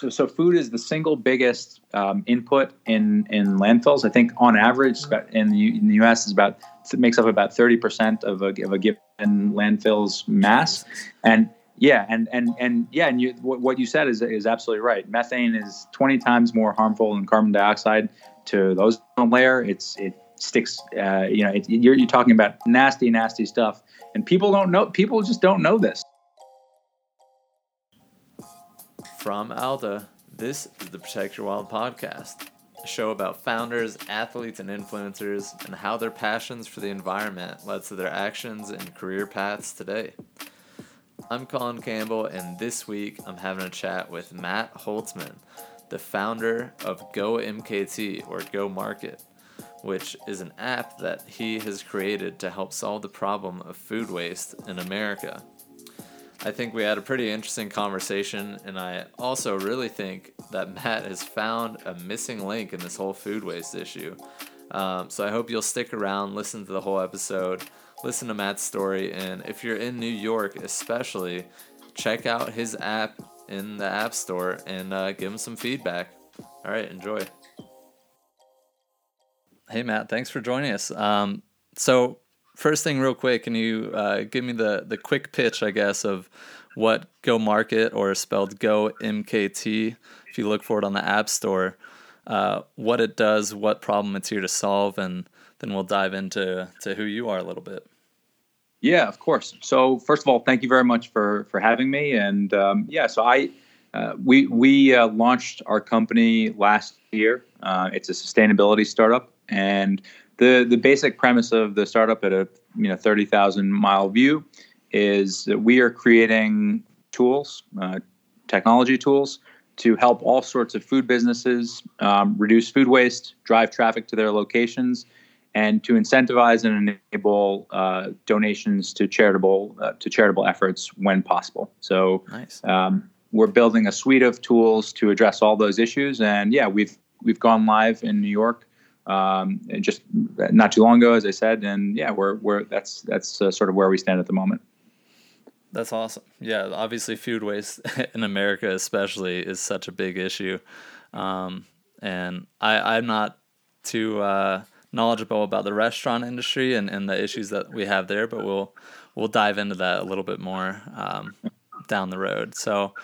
so, so food is the single biggest um, input in in landfills. I think on average, in the, in the U.S. is about it makes up about thirty percent of a, of a given landfill's mass, and yeah, and and and yeah, and you, what, what you said is is absolutely right. Methane is twenty times more harmful than carbon dioxide to the layer. It's it sticks. Uh, you know, it, you're you're talking about nasty, nasty stuff, and people don't know. People just don't know this. From Alda, this is the Protect Your Wild podcast, a show about founders, athletes, and influencers, and how their passions for the environment led to their actions and career paths today. I'm Colin Campbell, and this week I'm having a chat with Matt Holtzman, the founder of Go MKT or Go Market, which is an app that he has created to help solve the problem of food waste in America. I think we had a pretty interesting conversation, and I also really think that Matt has found a missing link in this whole food waste issue. Um, so I hope you'll stick around, listen to the whole episode, listen to Matt's story, and if you're in New York, especially, check out his app in the App Store and uh, give him some feedback. All right, enjoy. Hey, Matt, thanks for joining us. Um, so, first thing, real quick, can you uh, give me the the quick pitch, I guess, of what Go Market or spelled Go MKT, if you look for it on the App Store, uh, what it does, what problem it's here to solve, and then we'll dive into to who you are a little bit. Yeah, of course. So first of all, thank you very much for for having me. And um, yeah, so I uh, we we uh, launched our company last year. Uh, it's a sustainability startup, and the the basic premise of the startup at a you know thirty thousand mile view is that we are creating tools, uh, technology tools to help all sorts of food businesses um, reduce food waste, drive traffic to their locations, and to incentivize and enable uh, donations to charitable uh, to charitable efforts when possible. So nice. um, we're building a suite of tools to address all those issues, and yeah, we've we've gone live in New York um, just not too long ago, as I said, and yeah, we're we're that's that's uh, sort of where we stand at the moment. That's awesome. Yeah, obviously, food waste in America, especially, is such a big issue, um, and I I'm not too uh, knowledgeable about the restaurant industry and, and the issues that we have there, but we'll we'll dive into that a little bit more um, down the road. So.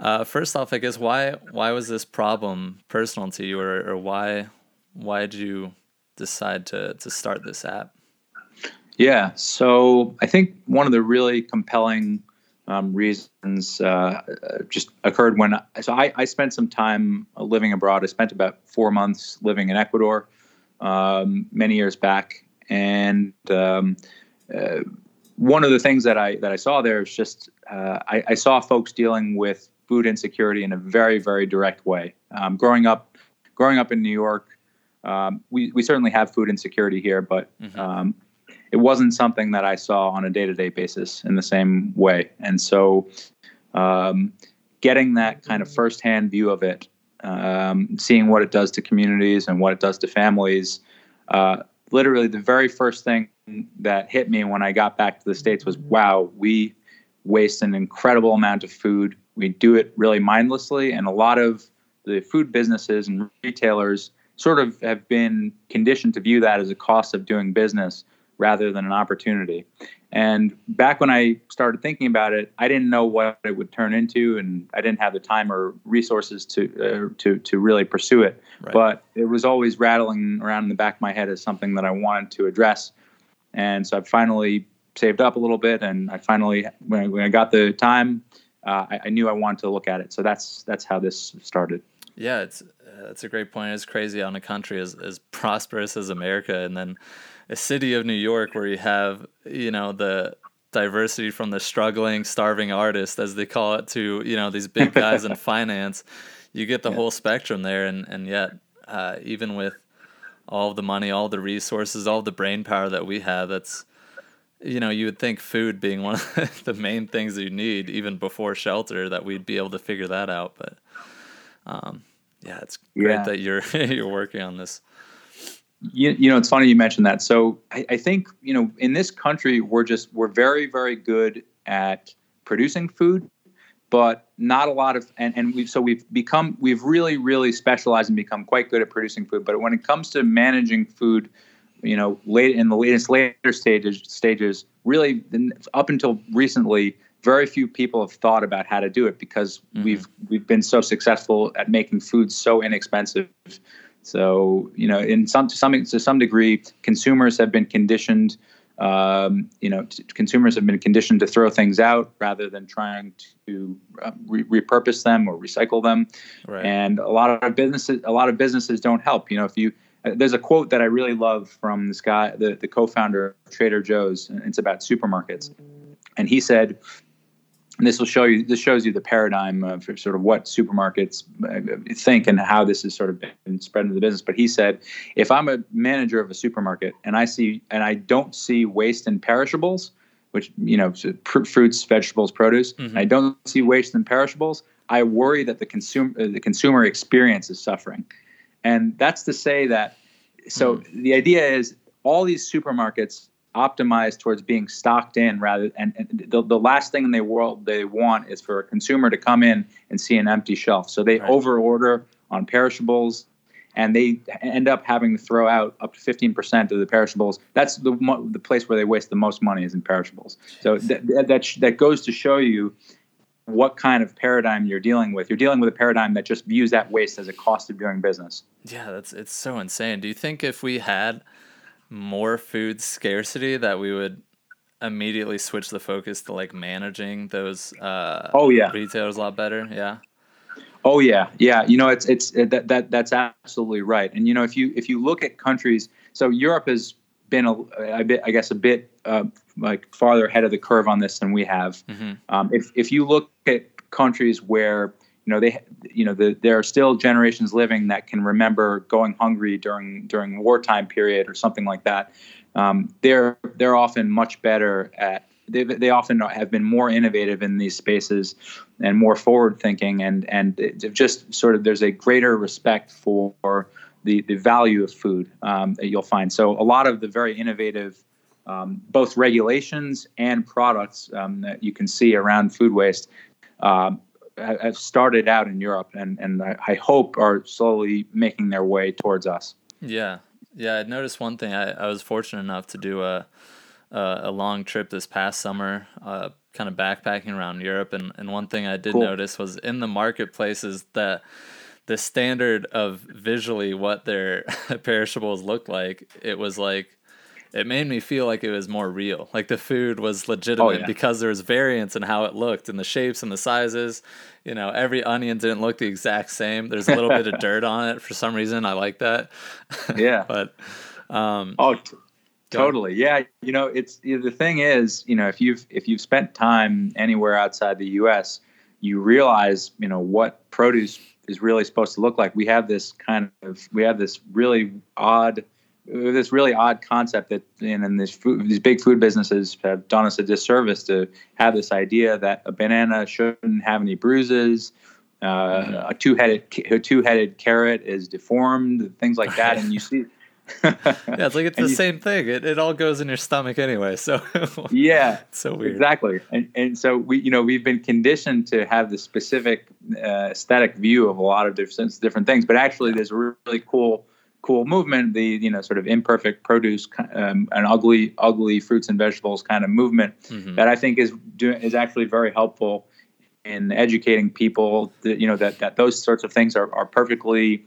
Uh, first off, I guess why why was this problem personal to you, or, or why why did you decide to to start this app? Yeah, so I think one of the really compelling um, reasons uh, just occurred when so I, I, spent some time living abroad. I spent about four months living in Ecuador um, many years back, and um, uh, one of the things that I that I saw there is just uh, I, I, saw folks dealing with food insecurity in a very very direct way. Um, growing up, growing up in New York, um, we we certainly have food insecurity here, but mm-hmm. Um, it wasn't something that I saw on a day to day basis in the same way. And so, um, getting that kind of firsthand view of it, um, seeing what it does to communities and what it does to families, uh, literally the very first thing that hit me when I got back to the States was wow, we waste an incredible amount of food. We do it really mindlessly, and a lot of the food businesses and retailers sort of have been conditioned to view that as a cost of doing business rather than an opportunity. And back when I started thinking about it, I didn't know what it would turn into, and I didn't have the time or resources to uh, to to really pursue it. Right. But it was always rattling around in the back of my head as something that I wanted to address. And so I finally saved up a little bit, and I finally, when I, when I got the time, uh, I, I, knew I wanted to look at it. So that's that's how this started. Yeah, it's that's a great point. It's crazy on a country as as prosperous as America, and then a city of New York where you have you know the diversity from the struggling, starving artist, as they call it, to you know these big guys in finance. You get the yeah. whole spectrum there, and and yet uh, even with all the money, all the resources, all the brain power that we have, that's you know you would think food being one of the main things you need even before shelter that we'd be able to figure that out, but. Um, yeah, it's great yeah. that you're you're working on this. You, you know, it's funny you mentioned that. So I, I think, you know, in this country, we're just, we're very, very good at producing food, but not a lot of and, and we've so we've become we've really really specialized and become quite good at producing food but when it comes to managing food you know late in the latest later stages stages really up until recently very few people have thought about how to do it because mm-hmm. we've we've been so successful at making food so inexpensive so you know in some to some to some degree consumers have been conditioned um, you know, t- consumers have been conditioned to throw things out rather than trying to uh, re- repurpose them or recycle them. Right. And a lot of businesses, a lot of businesses don't help. You know, if you uh, there's a quote that I really love from this guy, the, the co-founder of Trader Joe's, and it's about supermarkets. And he said, and this will show you this shows you the paradigm of sort of what supermarkets uh, think and how this has sort of been spread into the business but he said if i'm a manager of a supermarket and i see and i don't see waste in perishables which you know fruits vegetables produce mm-hmm. i don't see waste in perishables i worry that the consumer uh, the consumer experience is suffering and that's to say that so mm-hmm. the idea is all these supermarkets optimized towards being stocked in rather and, and, the, the last thing in the world they want is for a consumer to come in and see an empty shelf. So they right. over order on perishables and they end up having to throw out up to 15% of the perishables. That's the the place where they waste the most money is in perishables. So that that, that goes to show you what kind of paradigm you're dealing with. You're dealing with a paradigm that just views that waste as a cost of doing business. Yeah that's it's so insane. Do you think if we had more food scarcity that we would immediately switch the focus to like managing those uh oh yeah. retailers a lot better yeah? Oh yeah. Yeah. You know it's it's it, that, that that's absolutely right. And you know if you if you look at countries so europe has been a, a bit i guess a bit uh, like farther ahead of the curve on this than we have. Mm-hmm. um, if if you look at countries where you know they you know the, there are still generations living that can remember going hungry during during wartime period or something like that. Um, they're they're often much better at they, they often have been more innovative in these spaces and more forward thinking and and just sort of there's a greater respect for the the value of food um, that you'll find. So a lot of the very innovative um, both regulations and products um, that you can see around food waste um, have started out in Europe and, and I, hope are slowly making their way towards us. Yeah. Yeah. I noticed one thing. I, I was fortunate enough to do a, a, a long trip this past summer, uh, kind of backpacking around Europe. And, and one thing I did cool. notice was in the marketplaces that the standard of visually what their perishables look like, it was like it made me feel like it was more real. Like the food was legitimate oh, yeah. because there was variance in how it looked and the shapes and the sizes. You know, every onion didn't look the exact same. There's a little bit of dirt on it for some reason. I like that. Yeah. but um Oh t- totally. Yeah, you know, it's the thing is, you know, if you've if you've spent time anywhere outside the US, you realize, you know, what produce is really supposed to look like. We have this kind of we have this really odd this really odd concept that and, and these food, these big food businesses have done us a disservice to have this idea that a banana shouldn't have any bruises. Uh, mm-hmm. A two-headed a two-headed carrot is deformed, things like that, and you see. yeah, it's like it's the you, same thing. It, it all goes in your stomach anyway. So yeah, so weird. Exactly, and and so we you know we've been conditioned to have the specific uh, aesthetic view of a lot of different different things, but actually there's a really cool cool movement, the you know sort of imperfect produce um, and ugly ugly fruits and vegetables kind of movement mm-hmm. that I think is doing is actually very helpful in educating people that you know that that those sorts of things are, are perfectly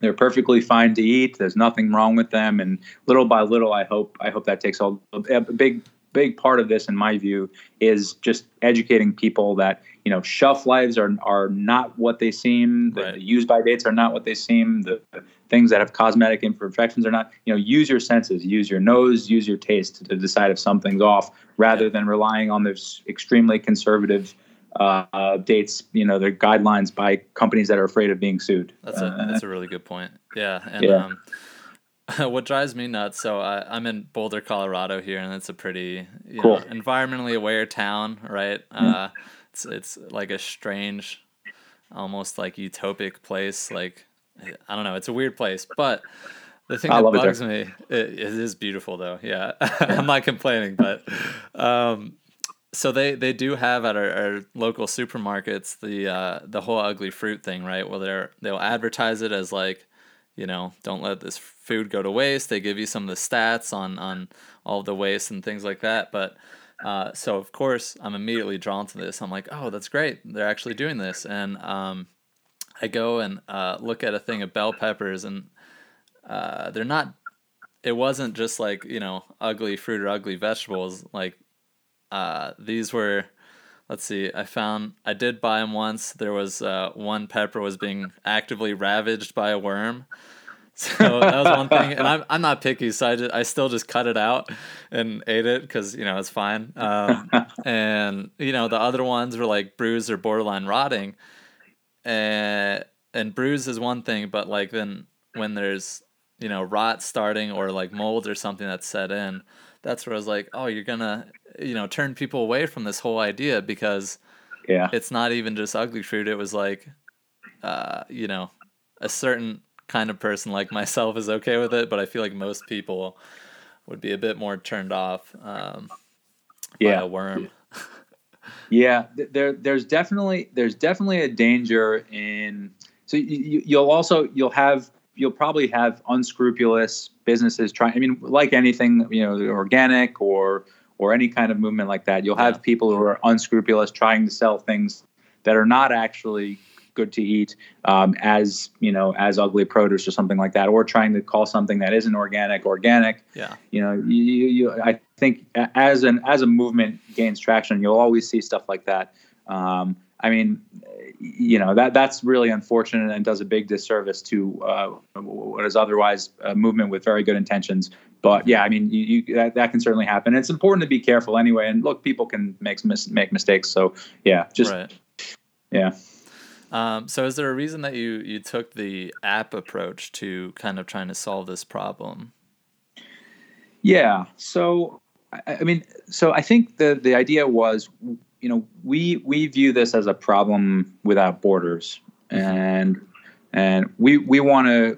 they're perfectly fine to eat. There's nothing wrong with them, and little by little, I hope I hope that takes a, a big big part of this, in my view, is just educating people that you know shelf lives are are not what they seem. The, right. the use by dates are not what they seem. The, things that have cosmetic imperfections are not. You know, use your senses, use your nose, use your taste to, decide if something's off, rather than relying on those extremely conservative. Uh, dates, you know, their guidelines by companies that are afraid of being sued. That's a uh, that's a really good point. Yeah, and yeah. Um, what drives me nuts. So I, I'm in Boulder, Colorado here, and it's a pretty you cool. know, environmentally aware town, right? Mm-hmm. Uh, it's it's like a strange, almost like utopic place. Like I don't know, it's a weird place, but the thing I that bugs me, it, it is beautiful though. Yeah, I'm not complaining, but um, so they they do have at our, our local supermarkets the uh, the whole ugly fruit thing, right? Well, they're they'll advertise it as like, you know, don't let this food go to waste. They give you some of the stats on on all the waste and things like that. But uh, so of course I'm immediately drawn to this. I'm like, oh, that's great. They're actually doing this, and um, I go and uh, look at a thing of bell peppers, and uh, they're not. It wasn't just like you know ugly fruit or ugly vegetables. Like uh, these were. Let's see. I found I did buy them once. There was uh, one pepper was being actively ravaged by a worm. So that was one thing, and I'm I'm not picky, so I just, I still just cut it out and ate it because you know it's fine. Um, and you know the other ones were like bruised or borderline rotting, and and bruise is one thing, but like then when there's you know rot starting or like mold or something that's set in, that's where I was like, oh, you're gonna you know turn people away from this whole idea because yeah, it's not even just ugly fruit. It was like, uh, you know, a certain kind of person like myself is okay with it, but I feel like most people would be a bit more turned off um, yeah. by a worm. Yeah, there there's definitely there's definitely a danger in so you, you'll also you'll have you'll probably have unscrupulous businesses trying. I mean, like anything, you know, organic or or any kind of movement like that, you'll have yeah. people who are unscrupulous trying to sell things that are not actually good to eat um, as you know as ugly produce or something like that, or trying to call something that isn't organic organic. Yeah, you know, you, you I think as an as a movement gains traction, you'll always see stuff like that. Um, I mean, you know that that's really unfortunate and does a big disservice to uh, what is otherwise a movement with very good intentions. But yeah, I mean, you, you that, that, can certainly happen. It's important to be careful anyway. And look, people can make mis- make mistakes. So yeah, just right. yeah. Um, so, is there a reason that you you took the app approach to kind of trying to solve this problem? Yeah. So, I, I mean, so I think the the idea was, you know, we we view this as a problem without borders, mm-hmm. and and we we want to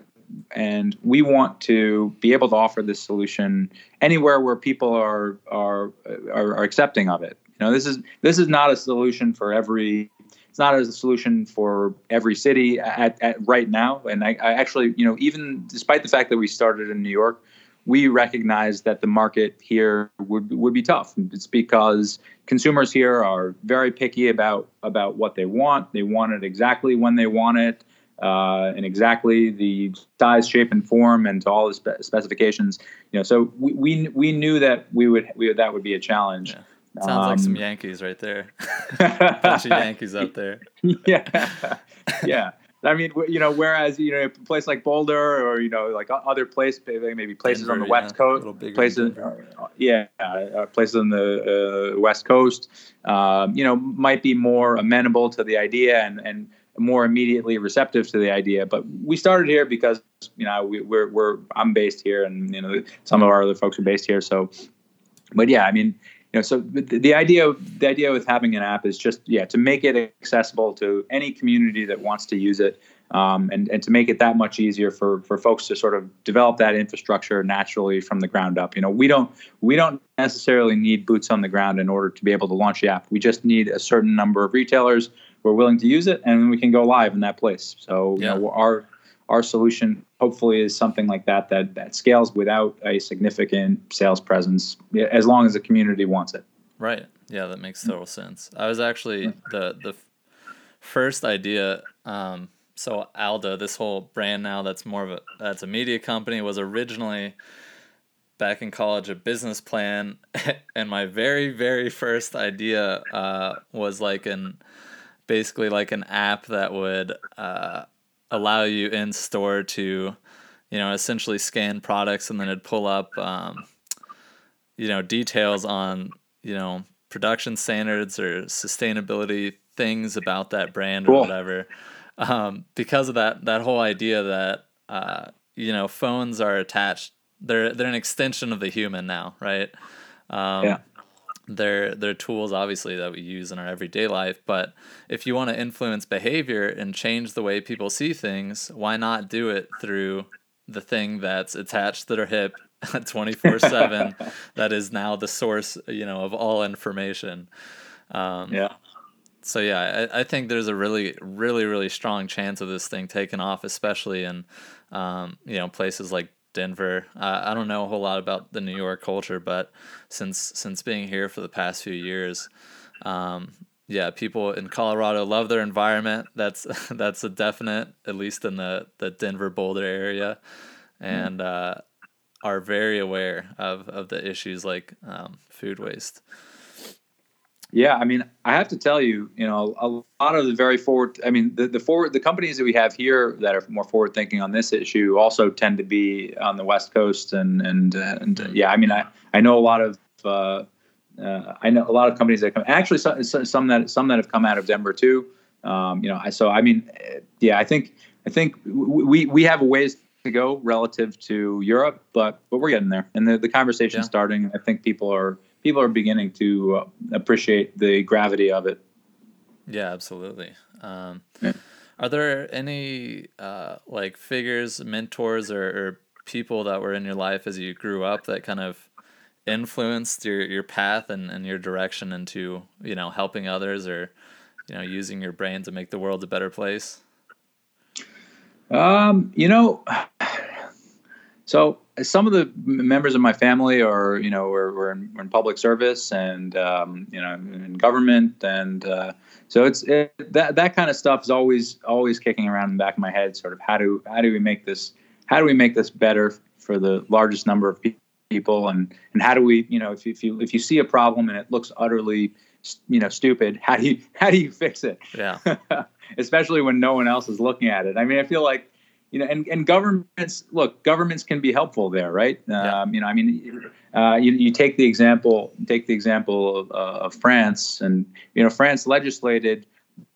and we want to be able to offer this solution anywhere where people are are are, are accepting of it. You know, this is this is not a solution for every it's not a solution for every city at, at right now. And I, I, actually, you know, even despite the fact that we started in New York, we recognize that the market here would would be tough. It's because consumers here are very picky about about what they want. They want it exactly when they want it. Uh, and exactly the size, shape, and form, and all the spe- specifications. You know, so we, we we knew that we would we, that would be a challenge. Yeah. Sounds um, like some um, Yankees right there. Bunch of Yankees up there. Yeah, yeah. I mean, you know, whereas you know, a place like Boulder or you know, like other places, maybe places Denver, on the West yeah, Coast, places, uh, yeah, uh, places on the uh, West Coast, um, you know, might be more amenable to the idea and and more immediately receptive to the idea. But we started here because you know we, we're we're I'm based here, and you know, some of our other folks are based here, so. But yeah, I mean, you know, so the, the idea the idea with having an app is just yeah to make it accessible to any community that wants to use it, um, and and to make it that much easier for for folks to sort of develop that infrastructure naturally from the ground up. You know, we don't we don't necessarily need boots on the ground in order to be able to launch the app. We just need a certain number of retailers who are willing to use it, and we can go live in that place. So yeah. you know, our our solution hopefully is something like that that that scales without a significant sales presence as long as the community wants it. Right. Yeah that makes total sense. I was actually the the first idea um, so alda this whole brand now that's more of a that's a media company was originally back in college a business plan. And my very very first idea uh, was like an basically like an app that would uh, allow you in store to, you know, essentially scan products and then it'd pull up, um, you know, details on, you know, production standards or sustainability things about that brand cool. or whatever. Um, because of that, that whole idea that, uh, you know, phones are attached. They're they're an extension of the human now, right? Um, yeah they're they're tools obviously that we use in our everyday life. But if you want to influence behavior and change the way people see things why not do it through the thing that's attached to their hip 24 7 that is now the source you know of all information? Um, yeah. so yeah I, I think there's a really really really strong chance of this thing taking off especially in um, you know places like denver uh, i don't know a whole lot about the new york culture but since since being here for the past few years um, yeah, people in Colorado love their environment. That's that's a definite, at least in the the Denver Boulder area, mm-hmm. and uh, are very aware of of the issues like um, food waste. Yeah, I mean, I have to tell you, you know, a lot of the very forward. I mean, the, the forward the companies that we have here that are more forward thinking on this issue also tend to be on the West Coast, and and and mm-hmm. yeah, I mean, I I know a lot of. Uh, uh, I know a lot of companies that come. Actually, some, some that some that have come out of Denver too. Um, you know, I, so I mean, yeah, I think I think we we have a ways to go relative to Europe, but but we're getting there, and the the conversation yeah. starting. I think people are people are beginning to uh, appreciate the gravity of it. Yeah, absolutely. Um, yeah. Are there any uh, like figures, mentors, or, or people that were in your life as you grew up that kind of influenced your your path and, and your direction into you know helping others or you know using your brain to make the world a better place um you know so some of the members of my family are you know we're, we're, in, we're in public service and um, you know in government and uh, so it's it, that that kind of stuff is always always kicking around in the back of my head sort of how do how do we make this how do we make this better for the largest number of people people? And and how do we you know if if you if you see a problem and it looks utterly you know stupid how do you how do you fix it? Yeah. Especially when no one else is looking at it. I mean i feel like you know and, and governments look governments can be helpful there right yeah. um, you know i mean uh, you, you take the example take the example of, uh, of france and you know france legislated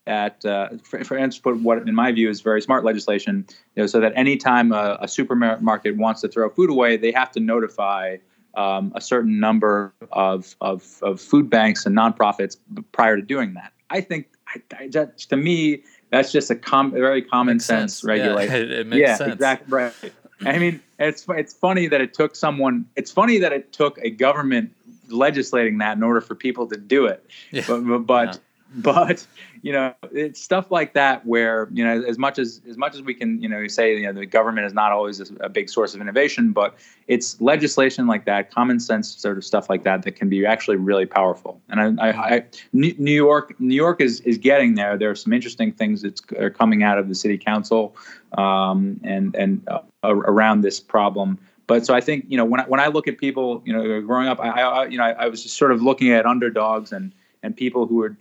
at uh, France put what, in my view, is very smart legislation, you know, so that anytime a, a supermarket wants to throw food away, they have to notify um, a certain number of, of, of, food banks and nonprofits prior to doing that. I think I, I, that, to me, that's just a, com- very common makes sense, sense regulation. Yeah, it, it makes yeah, sense. exactly right. I mean, it's it's funny that it took someone. It's funny that it took a government legislating that in order for people to do it. Yeah. But but, yeah. but you know, it's stuff like that where you know, as much as as much as we can, you know, say you know the government is not always a big source of innovation, but it's legislation like that, common sense sort of stuff like that that can be actually really powerful. And I, I, I New York, New York is is getting there. There are some interesting things that are coming out of the city council um, and and uh, around this problem but so I think you know when I, when I look at people you know growing up I, I you know I, was just sort of looking at underdogs and and people who were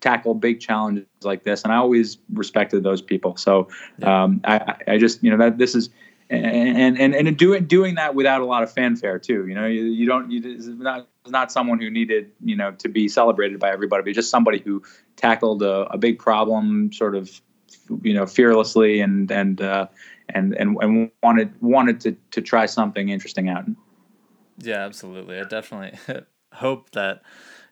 tackle big challenges like this, and I always respected those people. So um, I, I just you know that this is and and and doing doing that without a lot of fanfare too. You know, you, you don't you not not someone who needed you know to be celebrated by everybody, but just somebody who tackled a, a big problem sort of you know fearlessly and and uh, and and and wanted wanted to to try something interesting out. Yeah, absolutely. I definitely hope that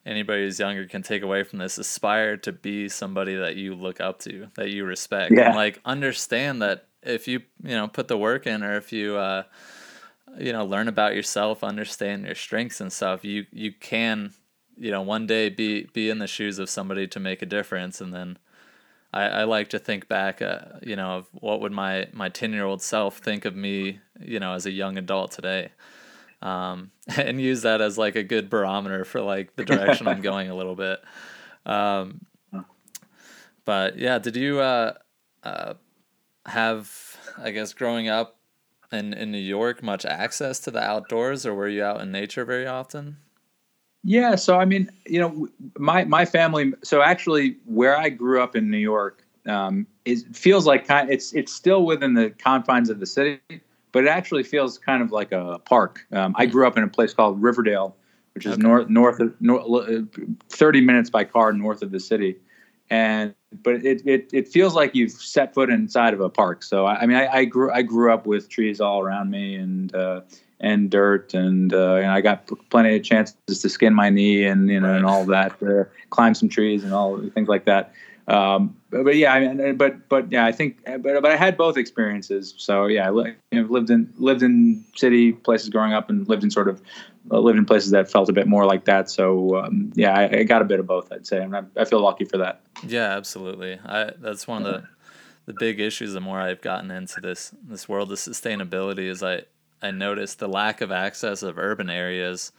anybody who's younger can take away from this aspire to be somebody that you look up to that you respect. Yeah. and like understand that if you you know put the work in or if you uh you know learn about yourself understand your strengths and stuff you you can you know one day be be in the shoes of somebody to make a difference. And then I, I like to think back, uh, you know, of what would my my ten year old self think of me, you know, as a young adult today um, and use that as like a good barometer for like the direction I'm going a little bit. Um, but yeah, did you uh, uh, have, I guess, growing up in, in New York, much access to the outdoors, or were you out in nature very often? Yeah, so I mean, you know, my my family. So actually, where I grew up in New York, um, is feels like kind. It's it's still within the confines of the city, but it actually feels kind of like a park. Um, I hmm. grew up in a place called Riverdale, which is okay. north north of north, uh, thirty minutes by car north of the city, and but it, it it feels like you've set foot inside of a park. So I, I mean, I, I, grew I grew up with trees all around me and uh, and dirt, and uh, I got plenty of chances to skin my knee and you know and all that, uh, climb some trees and all things like that. Um, but, but, yeah, I mean, but but yeah, I think, but but I had both experiences. So yeah, I li- you lived in lived in city places growing up, and lived in sort of uh, lived in places that felt a bit more like that. So um, yeah, I, I, got a bit of both. I'd say, and I, I feel lucky for that. Yeah, absolutely. I that's one of the the big issues. The more I've gotten into this this world of sustainability, is I I noticed the lack of access of urban areas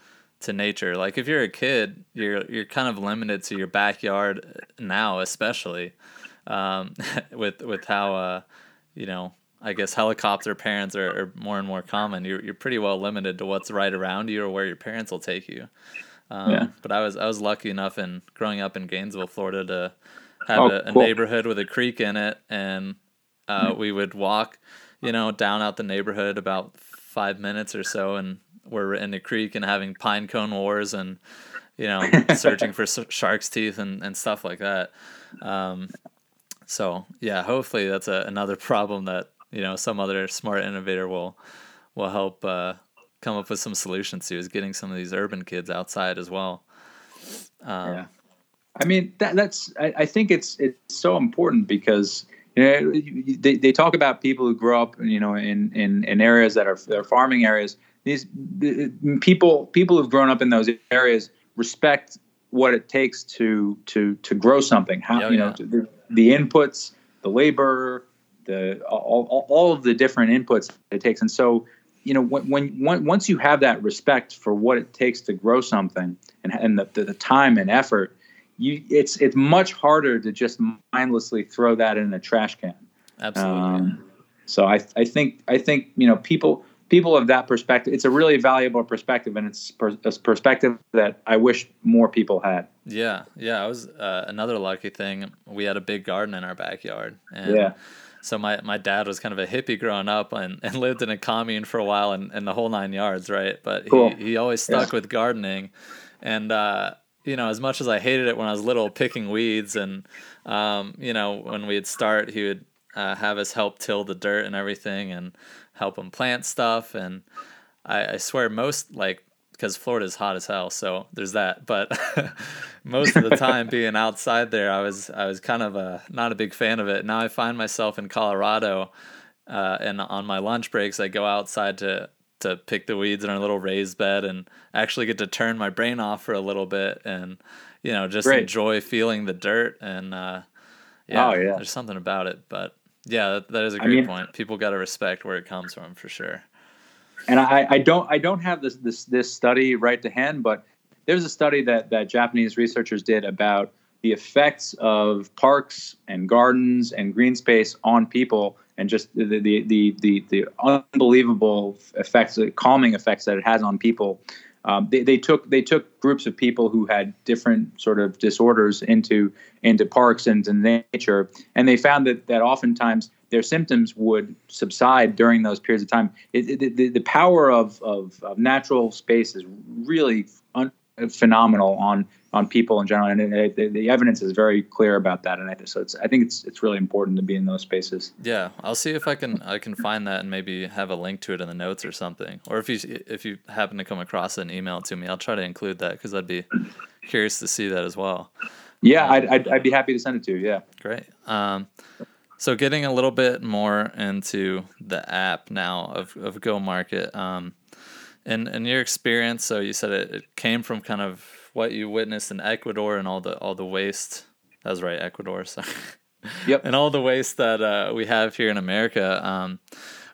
to nature. Like if you're a kid, you're you're kind of limited to your backyard now, especially um, with with how uh, you know I guess helicopter parents are, are, more and more common. You're you're pretty well limited to what's right around you or where your parents will take you. Um, yeah. But I was I was lucky enough in growing up in Gainesville, Florida, to have oh, a, a cool. neighborhood with a creek in it, and uh, we would walk, you know, down out the neighborhood about five minutes or so, and we're in the creek and having pine cone wars and you know searching for shark's teeth and, and stuff like that. Um, so yeah hopefully that's a, another problem that you know some other smart innovator will will help uh, come up with some solutions to is getting some of these urban kids outside as well. Um, yeah. I mean that, that's I, I think it's it's so important because you know, they, they talk about people who grow up, you know, in, in, in areas that are, that are farming areas these people people who've grown up in those areas respect what it takes to to to grow something. How oh, you know yeah. the, the, inputs, the labor, the all, all, all of the different inputs it takes, and so you know when, when once you have that respect for what it takes to grow something and and the, the time and effort, you it's it's much harder to just mindlessly throw that in a trash can. Absolutely. Um, so I I think I think you know people people of that perspective, it's a really valuable perspective, and it's per, a perspective that I wish more people had. Yeah, yeah. I was uh, another lucky thing. We had a big garden in our backyard, and yeah. So my, my dad was kind of a hippie growing up and, and lived in a commune for a while and, and the whole nine yards, right? But cool. he, he always stuck yeah. with gardening, and uh, you know, as much as I hated it when I was little, picking weeds, and um, you know, when we'd start, he would uh, have us help till the dirt and everything, and help them plant stuff. And I, I swear, most like because Florida's hot as hell, so there's that. But most of the time being outside there, I was I was kind of a not a big fan of it. Now I find myself in Colorado, uh, and on my lunch breaks, I go outside to to pick the weeds in our little raised bed and actually get to turn my brain off for a little bit and you know just Great. enjoy feeling the dirt and uh, yeah, oh, yeah, there's something about it. But yeah, that, that is a great I mean, point. People got to respect where it comes from for sure. And I, I don't I don't have this this this study right to hand, but there's a study that that Japanese researchers did about the effects of parks and gardens and green space on people and just the the the the, the unbelievable effects, the calming effects that it has on people. Um, they, they took they took groups of people who had different sort of disorders into into parks and into nature, and they found that that oftentimes their symptoms would subside during those periods of time. It, it, the, the power of, of, of, natural space is really un, phenomenal on on people in general, and it, the, the, evidence is very clear about that. And I, so it's I think it's it's really important to be in those spaces. Yeah, I'll see if I can I can find that and maybe have a link to it in the notes or something. Or if you if you happen to come across it and email it to me, I'll try to include that because I'd be curious to see that as well. Yeah, um, I'd, I'd, I'd be happy to send it to you. Yeah. Great. Um, so getting a little bit more into the app now of of Go Market. Um, in in your experience, so you said it, it came from kind of what you witnessed in Ecuador and all the all the waste. That's right, Ecuador. Sorry. Yep. and all the waste that uh, we have here in America. Um,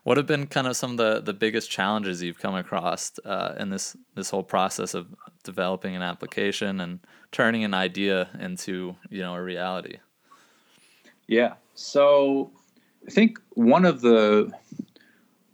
what have been kind of some of the, the biggest challenges you've come across uh, in this this whole process of developing an application and turning an idea into you know a reality? Yeah. So I think one of the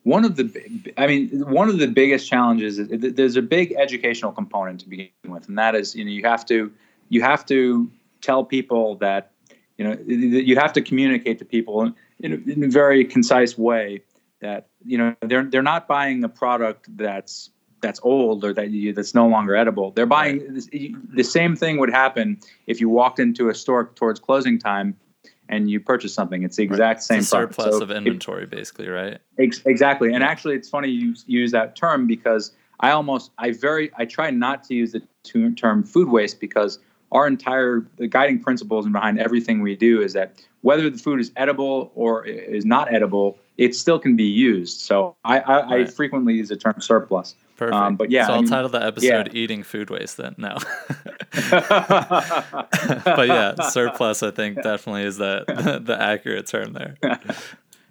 one of the i mean one of the biggest challenges is there's a big educational component to begin with and that is you know you have to you have to tell people that you know you have to communicate to people in, a, in a very concise way that you know they're they're not buying a product that's that's old or that you, that's no longer edible. They're buying right. the same thing would happen if you walked into a store towards closing time and you purchase something. It's the exact right. same it's surplus so of inventory, it, basically, right? Ex- exactly. And actually, it's funny you use that term because I almost, I very, I try not to use the term food waste because our entire the guiding principles and behind everything we do is that whether the food is edible or is not edible, it still can be used. So I, I, right. I frequently use the term surplus. Perfect. Um, but yeah, so I'll I mean, title the episode yeah. "Eating Food Waste." Then no. but yeah, surplus. I think definitely is the the, the accurate term there.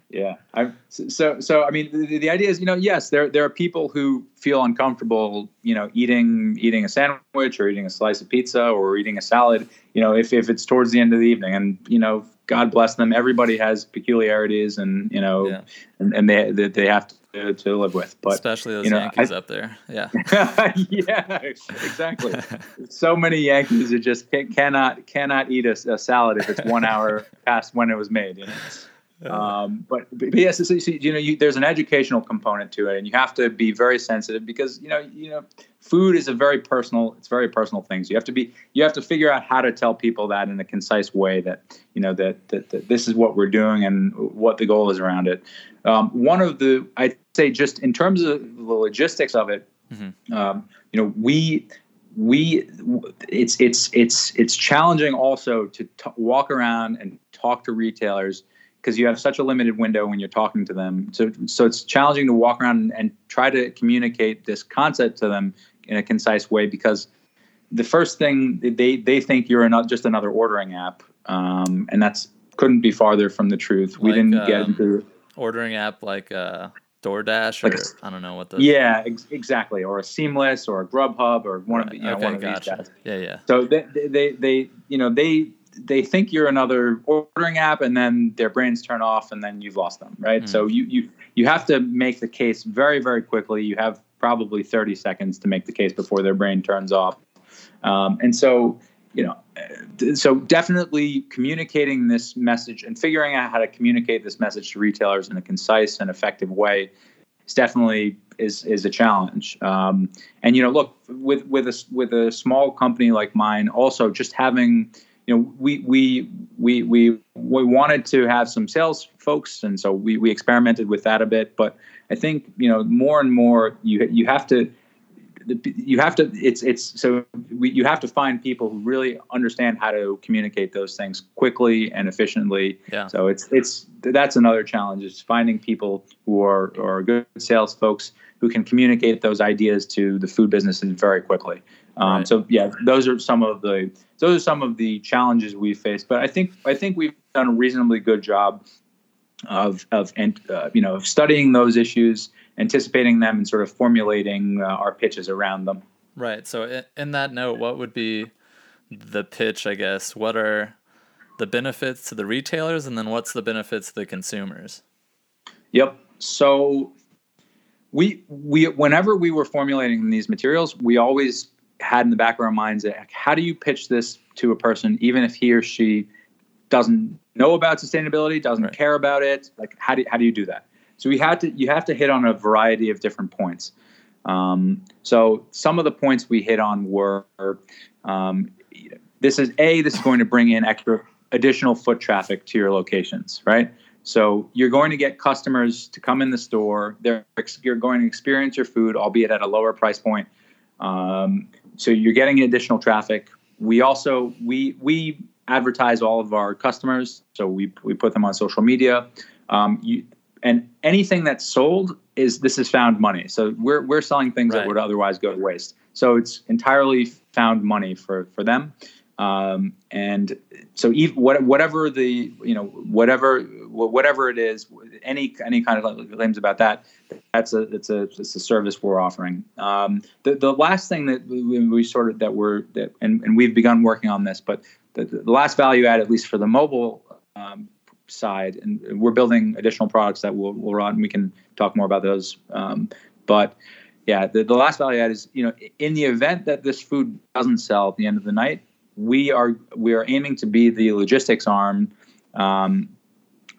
Yeah. I, so, so, I mean, the, the, idea is, you know, yes, there, there are people who feel uncomfortable, you know, eating, eating a sandwich or eating a slice of pizza or eating a salad, you know, if, if it's towards the end of the evening and, you know, God bless them. Everybody has peculiarities and, you know, yeah. and, and they, they, they have to, to live with, but especially those you know, Yankees I, up there. Yeah. yeah, exactly. so many Yankees that just cannot, cannot eat a, a salad if it's one hour past when it was made. You know? Um, but, but yes, so, you know, you, there's an educational component to it, and you have to be very sensitive because you know, you know, food is a very personal. It's very personal things. You have to be. You have to figure out how to tell people that in a concise way that you know that that, that this is what we're doing and what the goal is around it. Um, one of the, I'd say, just in terms of the logistics of it, mm-hmm. um, you know, we we it's it's it's it's challenging also to t- walk around and talk to retailers because you have such a limited window when you're talking to them. So, so it's challenging to walk around and try to communicate this concept to them in a concise way because the first thing they they think you're not just another ordering app, um, and that's couldn't be farther from the truth. We like, didn't get um, into ordering app like uh, DoorDash or like a, I don't know what the yeah ex- exactly or a Seamless or a Grubhub or one right. of the, you know, okay, one of gotcha. these guys. Yeah, yeah. So they, they they you know they they think you're another ordering app and then their brains turn off and then you've lost them right mm. so you you you have to make the case very very quickly you have probably 30 seconds to make the case before their brain turns off um, and so you know so definitely communicating this message and figuring out how to communicate this message to retailers in a concise and effective way is definitely is is a challenge. Um, and you know, look with with a with a small company like mine, also just having you know, we we we we we wanted to have some sales folks, and so we we experimented with that a bit. But I think you know more and more you you have to you have to it's it's so we, you have to find people who really understand how to communicate those things quickly and efficiently yeah. so it's it's that's another challenge is finding people who are are good sales folks who can communicate those ideas to the food businesses very quickly um, right. So yeah, those are some of the those are some of the challenges we face But I think I think we've done a reasonably good job of of and uh, you know of studying those issues, anticipating them, and sort of formulating uh, our pitches around them. Right. So in that note, what would be the pitch? I guess what are the benefits to the retailers, and then what's the benefits to the consumers? Yep. So we we whenever we were formulating these materials, we always had in the back of our minds that how do you pitch this to a person, even if he or she doesn't know about sustainability, doesn't right. care about it? Like, how do, how do you do that? So we had to, you have to hit on a variety of different points. Um, so some of the points we hit on were, um, this is a, this is going to bring in extra additional foot traffic to your locations, right? So you're going to get customers to come in the store. They're, you're going to experience your food, albeit at a lower price point. Um, so you're getting additional traffic. We also we we advertise all of our customers, so we we put them on social media. Um, you, and anything that's sold is this is found money. So we're we're selling things right. that would otherwise go to waste. So it's entirely found money for for them. Um, and so even, whatever the you know whatever whatever it is, any any kind of claims about that, that's a it's a it's a service we're offering. Um, the the last thing that we, we, sort of that we're that and, and we've begun working on this, but the, the last value add, at least for the mobile um, side, and we're building additional products that will will run. We can talk more about those, um, but yeah, the, the last value add is you know in the event that this food doesn't sell at the end of the night, we are we are aiming to be the logistics arm um,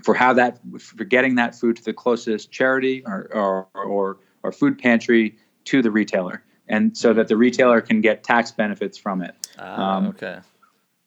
for how that for getting that food to the closest charity or or, or, or food pantry to the retailer, and so that the retailer can get tax benefits from it. Ah, um, okay.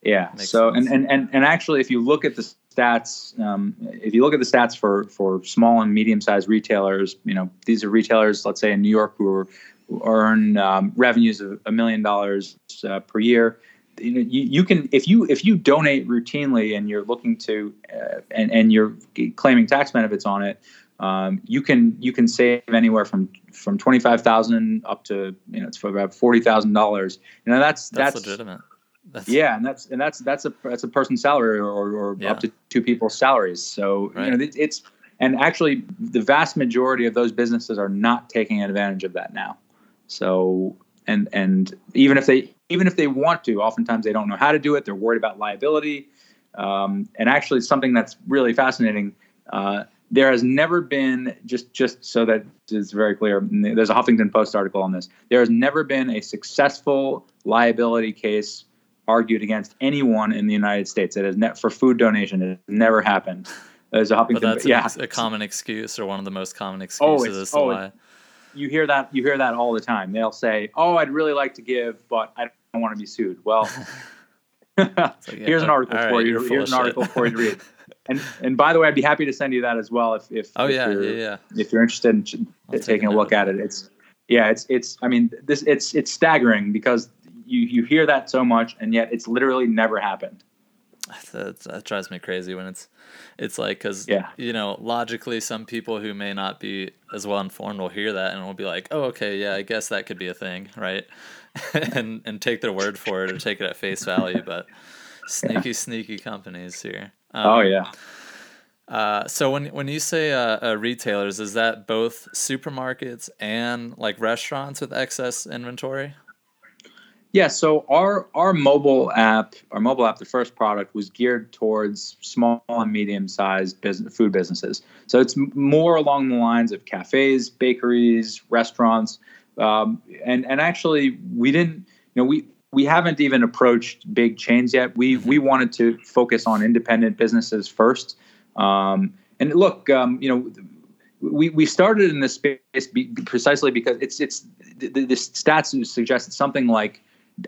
Yeah. Makes so and, and and and actually, if you look at the stats, um, if you look at the stats for for small and medium sized retailers, you know these are retailers, let's say in New York, who, are, who earn um, revenues of a million dollars uh, per year you, know, you, you can if you if you donate routinely and you're looking to uh, and and you're claiming tax benefits on it, um, you can you can save anywhere from from twenty five thousand up to you know it's for about forty thousand dollars. You know that's that's, that's legitimate. That's, yeah, and that's and that's that's a that's a person's salary or, or Yeah. up to two people's salaries. So Right. you know it, it's and actually the vast majority of those businesses are not taking advantage of that now. So and and even if they even if they want to, oftentimes they don't know how to do it. They're worried about liability. Um, and actually, something that's really fascinating. Uh, there has never been just just so that is very clear. There's a Huffington Post article on this. There has never been a successful liability case argued against anyone in the United States. It has ne- for food donation. It has never happened. There's a Huffington. But that's yeah, a common excuse or one of the most common Oh, excuses it's- as to oh, why. you hear that you hear that all the time. They'll say, "Oh, I'd really like to give, but I don't want to be sued." Well, like, yeah, here's an article for right, you. Here's an article for you to read. And and by the way, I'd be happy to send you that as well if if Oh if yeah, you're, yeah, yeah. if you're interested in I'll taking a a look at it. It's yeah, it's it's. I mean, this it's it's staggering because you you hear that so much and yet it's literally never happened. That, that drives me crazy when it's it's like because Yeah. you know logically some people who may not be as well informed will hear that and will be like oh okay yeah i guess that could be a thing right and and take their word for it or take it at face value but sneaky sneaky companies here um, oh yeah. uh, so when when you say uh, uh, retailers is that both supermarkets and like restaurants with excess inventory Yeah, so our our mobile app, our mobile app, the first product was geared towards small and medium sized business, food businesses. So it's more along the lines of cafes, bakeries, restaurants, um, and and actually we didn't, you know, we we haven't even approached big chains yet. We we wanted to focus on independent businesses first. Um, and look, um, you know, we, we started in this space be, precisely because it's it's the, the, the stats suggest something like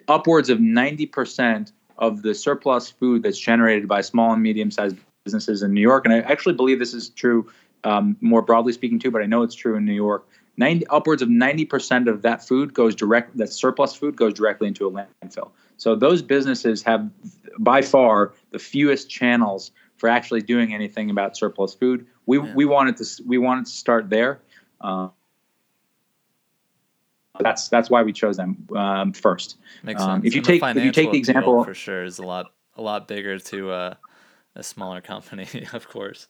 upwards of 90% of the surplus food that's generated by small and medium sized businesses in New York, and I actually believe this is true um, more broadly speaking too, but I know it's true in New York. 90, upwards of 90% of that food goes direct, that surplus food goes directly into a landfill. So those businesses have by far the fewest channels for actually doing anything about surplus food. We, Yeah. we wanted to we wanted to start there. Uh, that's that's why we chose them um, first. Makes Um, sense. if you And the take- if you take the example- for sure is a lot a lot bigger to uh, a smaller company, of course.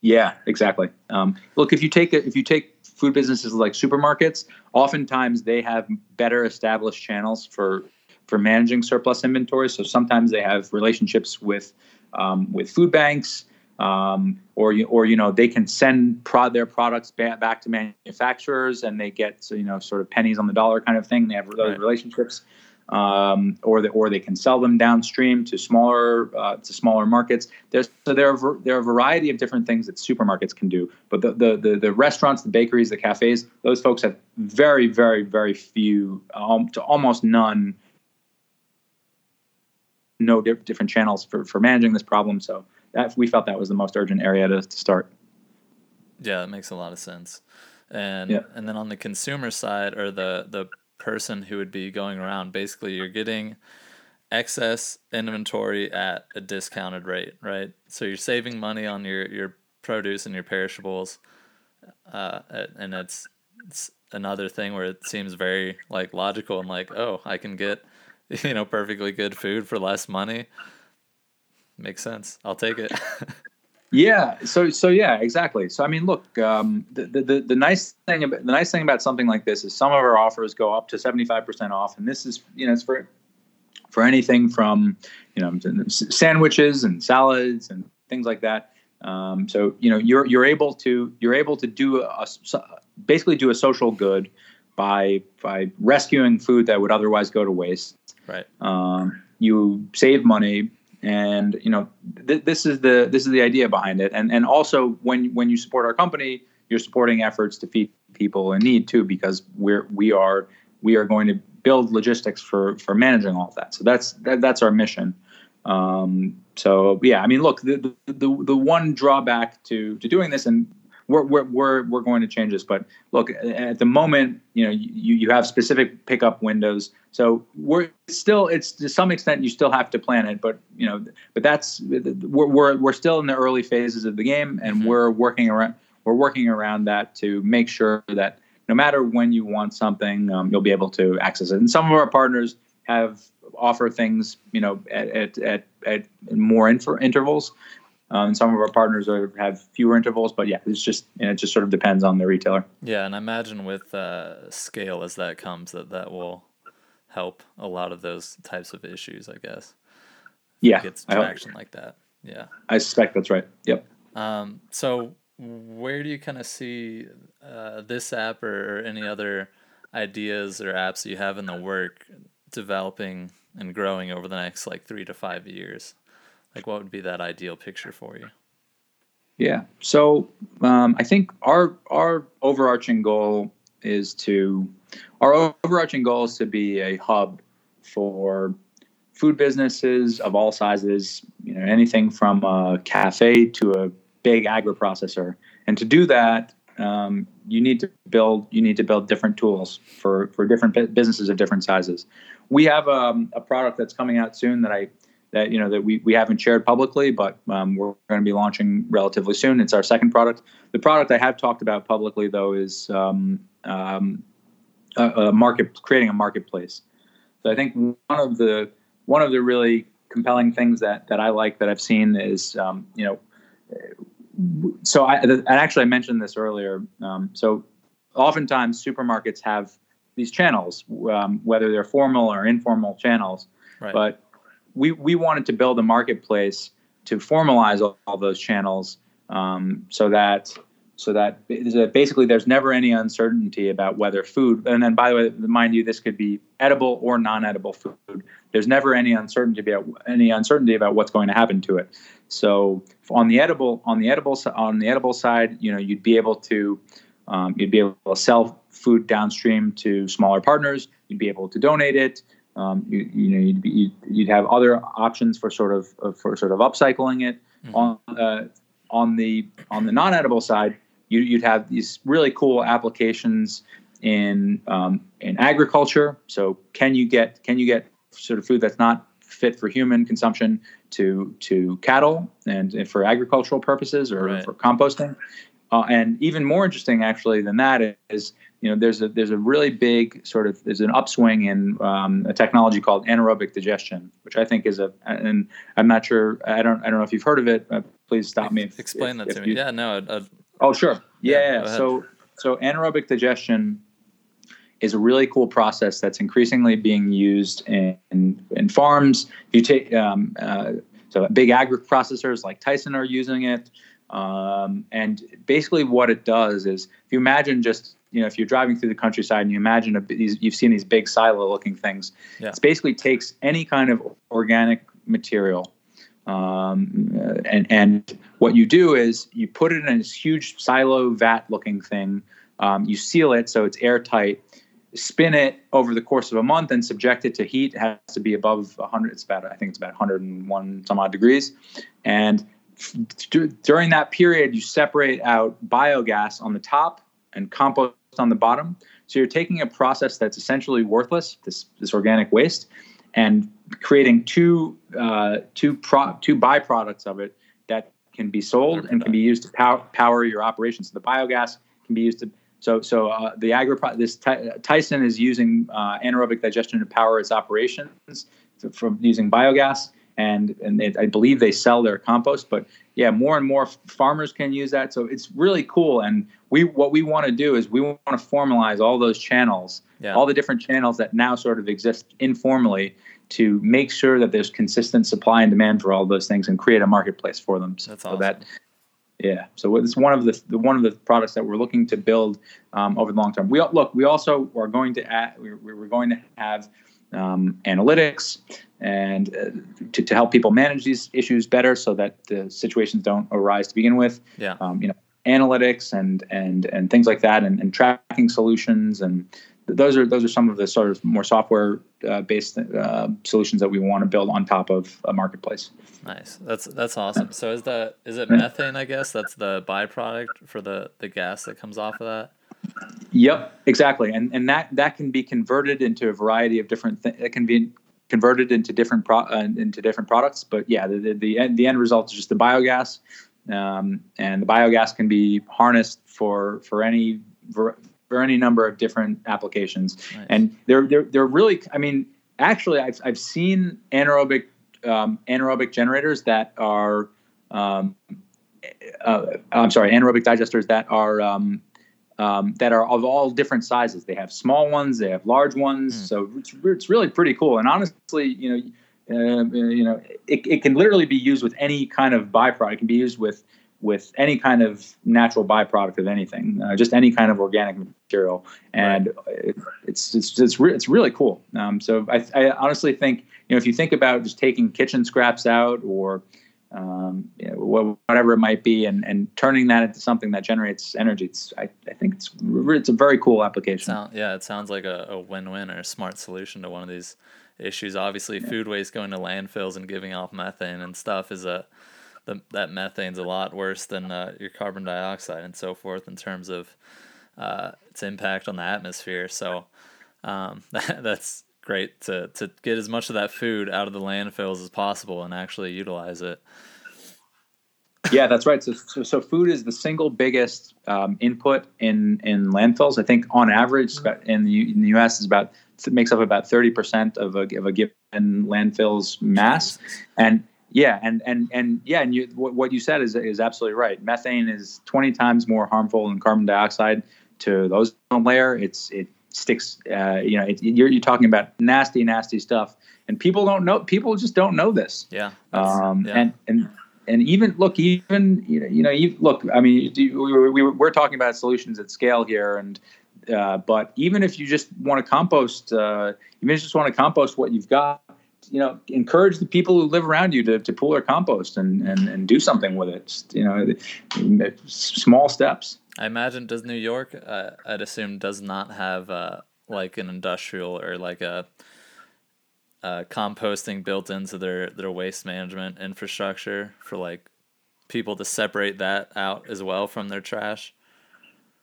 Yeah, exactly. Um, look, if you take if you take food businesses like supermarkets, oftentimes they have better established channels for for managing surplus inventory. So sometimes they have relationships with um, with food banks, um, or you or you know they can send prod their products back, back to manufacturers, and they get you know sort of pennies on the dollar kind of thing. They have those Right. relationships. Um, or the, or they can sell them downstream to smaller uh, to smaller markets. There's so there are there are a variety of different things that supermarkets can do, but the the the, the restaurants, the bakeries, the cafes, those folks have very very very few, um, to almost none, no di- different channels for for managing this problem. So that we felt that was the most urgent area to, to start. Yeah, that makes a lot of sense. And Yeah. and then on the consumer side or the the person who would be going around, basically you're getting excess inventory at a discounted rate, right? So you're saving money on your your produce and your perishables. Uh, and it's it's another thing where it seems very like logical and like, oh, I can get you know perfectly good food for less money. Makes sense. I'll take it. Yeah. So so yeah, exactly. So I mean, look, um, the, the the nice thing about the nice thing about something like this is some of our offers go up to seventy five percent off, and this is you know it's for for anything from you know sandwiches and salads and things like that. Um, so you know you're you're able to you're able to do a, a basically do a social good by by rescuing food that would otherwise go to waste. right. Um, you save money, and you know th- this is the this is the idea behind it. And and also when when you support our company, you're supporting efforts to feed people in need too, because we're we are we are going to build logistics for for managing all of that. So that's that, that's our mission. Um, so yeah, I mean, look, the, the the one drawback to to doing this, and we're, we're, we're, we're going to change this. But look, at the moment, you know, you, you have specific pickup windows. So we're still, it's to some extent, you still have to plan it, but you know, but that's, we're, we're, we're still in the early phases of the game and mm-hmm. we're working around, we're working around that to make sure that no matter when you want something, um, you'll be able to access it. And some of our partners have offer things, you know, at, at, at, at more inter- intervals. Um, some of our partners are, have fewer intervals, but yeah, it's just you know, it just sort of depends on the retailer. Yeah, and I imagine with uh, scale as that comes, that that will help a lot of those types of issues. I guess. Yeah, gets traction like that. Yeah, I suspect that's right. Yep. Um, so, where do you kind of see uh, this app or, or any other ideas or apps you have in the work developing and growing over the next like three to five years? Like, what would be that ideal picture for you? Yeah. So um, I think our our overarching goal is to our overarching goal is to be a hub for food businesses of all sizes. You know, anything from a cafe to a big agri processor. And to do that, um, you need to build you need to build different tools for for different businesses of different sizes. We have um, a product that's coming out soon that I that you know that we, we haven't shared publicly, but um, we're going to be launching relatively soon. It's our second product. The product I have talked about publicly though is um, um, a, a, market creating a marketplace. So I think one of the one of the really compelling things that that I like that I've seen is um, you know so I and actually I mentioned this earlier. Um, so oftentimes supermarkets have these channels, um, whether they're formal or informal channels, right. but we we wanted to build a marketplace to formalize all, all those channels um, so that so that basically there's never any uncertainty about whether food and then by the way mind you this could be edible or non-edible food. There's never any uncertainty about any uncertainty about what's going to happen to it. So on the edible on the edible on the edible side you know you'd be able to um, you'd be able to sell food downstream to smaller partners. You'd be able to donate it um, you, you, know, you'd, be, you'd, you'd, have other options for sort of uh, for sort of upcycling it. Mm-hmm. On uh, on the on the non-edible side, you, would have these really cool applications in um, in agriculture. So can you get can you get sort of food that's not fit for human consumption to to cattle and, for agricultural purposes or right. for composting? Uh, and even more interesting, actually, than that is you know there's a there's a really big sort of there's an upswing in um, a technology called anaerobic digestion, which I think is a and I'm not sure I don't I don't know if you've heard of it. Uh, please stop me. If, Explain if, that to me. yeah, no. I'd, I'd, oh, sure. Yeah. yeah so so anaerobic digestion is a really cool process that's increasingly being used in in, in farms. You take um, uh, so big agri processors like Tyson are using it. Um, and basically, what it does is, if you imagine just you know, if you're driving through the countryside and you imagine a, these, you've seen these big silo-looking things, yeah. it basically takes any kind of organic material, um, and and what you do is you put it in this huge silo vat-looking thing. Um, you seal it so it's airtight. Spin it over the course of a month and subject it to heat. It has to be above 100. It's about I think it's about 101 some odd degrees, and during that period, you separate out biogas on the top and compost on the bottom. So you're taking a process that's essentially worthless, this this organic waste, and creating two uh, two pro, two byproducts of it that can be sold and can be used to power, power your operations. So the biogas can be used to so so uh, the agri this Tyson is using uh, anaerobic digestion to power its operations from using biogas and and I believe they sell their compost. But yeah, more and more farmers can use that, so it's really cool. And we what we want to do is we want to formalize all those channels, yeah. all the different channels that now sort of exist informally to make sure that there's consistent supply and demand for all those things and create a marketplace for them. So That's awesome. that yeah, so it's one of the, the, one of the products that we're looking to build um, over the long term. We look, we also are going to add, we're, we're going to have um, analytics and uh, to, to help people manage these issues better so that the situations don't arise to begin with. Yeah. Um, you know, analytics and and and things like that, and, and tracking solutions and those are those are some of the sort of more software uh, based uh, solutions that we want to build on top of a marketplace. Nice. That's that's awesome. So is that is it methane? I guess that's the byproduct for the the gas that comes off of that. Yep, exactly, and and that that can be converted into a variety of different. things. it can be converted into different pro uh, into different products. But yeah, the the, the end, the end result is just the biogas, um, and the biogas can be harnessed for for any for any number of different applications. Nice. And they're they're they're really. I mean, actually, I've I've seen anaerobic um, anaerobic generators that are. Um, uh, I'm sorry, anaerobic digesters that are um, um, that are of all different sizes. They have small ones, they have large ones. Mm. So it's, it's really pretty cool. And honestly, you know, uh, you know, it, it can literally be used with any kind of byproduct. It can be used with with any kind of natural byproduct of anything, uh, just any kind of organic material, and right. it, it's it's it's, re- it's really cool. Um, so I, I honestly think you know if you think about just taking kitchen scraps out or um, you know, whatever it might be, and, and turning that into something that generates energy. It's, I, I think it's it's a very cool application. Sound, yeah, it sounds like a, a win-win or a smart solution to one of these issues. Obviously, yeah. food waste going to landfills and giving off methane and stuff is a the, that methane's a lot worse than uh, your carbon dioxide and so forth in terms of uh, its impact on the atmosphere. So um, that, that's great to to get as much of that food out of the landfills as possible and actually utilize it. yeah, that's right. So, so, so, food is the single biggest um, input in in landfills. I think on average in the in the U.S. is about it makes up about thirty percent of a of a given landfill's mass, and yeah, and and and yeah, and you, what you said is is absolutely right. Methane is twenty times more harmful than carbon dioxide to the ozone layer. It's it sticks. Uh, you know, it, you're you're talking about nasty, nasty stuff, and people don't know. People just don't know this. Yeah. Um, yeah. And and and even look, even you know, you know, you, look. I mean, we, we, we're talking about solutions at scale here, and uh, but even if you just want to compost, uh, even if you just want to compost what you've got, you know, encourage the people who live around you to, to pull their compost and, and, and do something with it. Just, you know, small steps. I imagine does New York? Uh, I'd assume does not have uh, like an industrial or like a, a composting built into their their waste management infrastructure for like people to separate that out as well from their trash.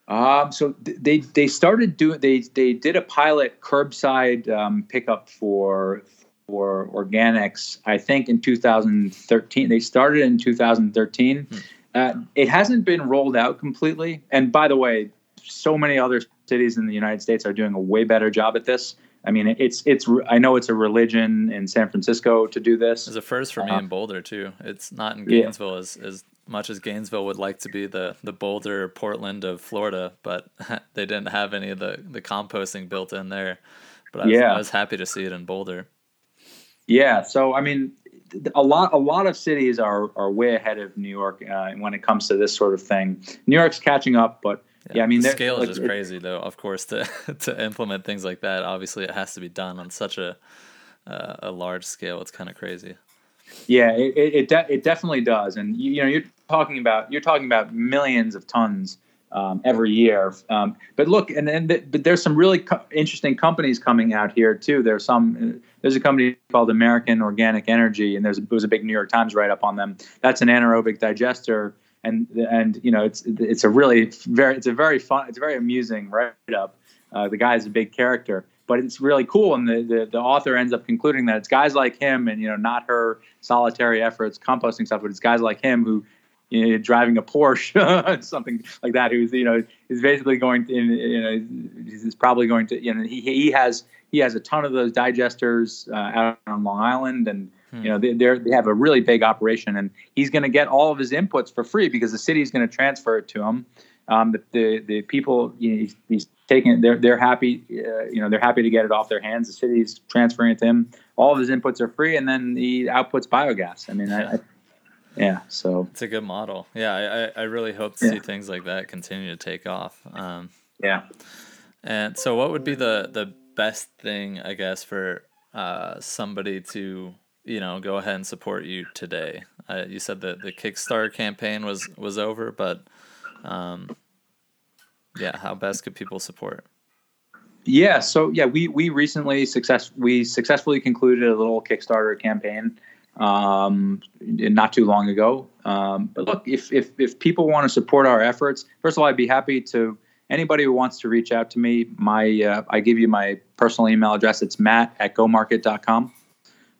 Um, so they they started doing they they did a pilot curbside um, pickup for for organics. I think in 2013 they started in 2013. Hmm. Uh, it hasn't been rolled out completely. And by the way, so many other cities in the United States are doing a way better job at this. I mean, it's it's. I know it's a religion in San Francisco to do this. It's a first for me uh, in Boulder too. It's not in Gainesville yeah. as as much as Gainesville would like to be the the Boulder Portland of Florida, but they didn't have any of the the composting built in there. But I was, yeah. I was happy to see it in Boulder. Yeah. So I mean, a lot a lot of cities are are way ahead of New York uh, when it comes to this sort of thing. New York's catching up, but yeah, yeah I mean the scale is just crazy though. Of course, to to implement things like that, obviously it has to be done on such a uh, a large scale. It's kind of crazy. Yeah, it it, de- it definitely does, and you, you know you're talking about you're talking about millions of tons um, every year. Um, but look, and, then the, but there's some really co- interesting companies coming out here too. There's some. There's a company called American Organic Energy, and there's there was a big New York Times write up on them. That's an anaerobic digester, and and you know it's it's a really very it's a very fun it's a very amusing write up. Uh, the guy is a big character, but it's really cool. And the, the, the author ends up concluding that it's guys like him, and you know not her solitary efforts composting stuff, but it's guys like him who you know, driving a Porsche, something like that, who's you know is basically going to you know he's probably going to you know he he has he has a ton of those digesters uh, out on Long Island and. Hmm. You know they they have a really big operation, and he's going to get all of his inputs for free because the city's going to transfer it to him. Um, the, the, the people you know, he's, he's taking they're they're happy uh, you know they're happy to get it off their hands. The city's transferring it to him. All of his inputs are free, and then he outputs biogas. I mean, I, I yeah so it's a good model. Yeah i i really hope to yeah. see things like that continue to take off. Um, yeah. and so what would be the the best thing i guess for uh, somebody to you know go ahead and support you today? Uh, you said that the kickstarter campaign was was over but um, yeah how best could people support? Yeah, so yeah, we we recently success we successfully concluded a little Kickstarter campaign um, not too long ago. Um, but look, if if if people want to support our efforts, first of all, I'd be happy to anybody who wants to reach out to me. My uh, I give you my personal email address. It's matt at gomarket.com.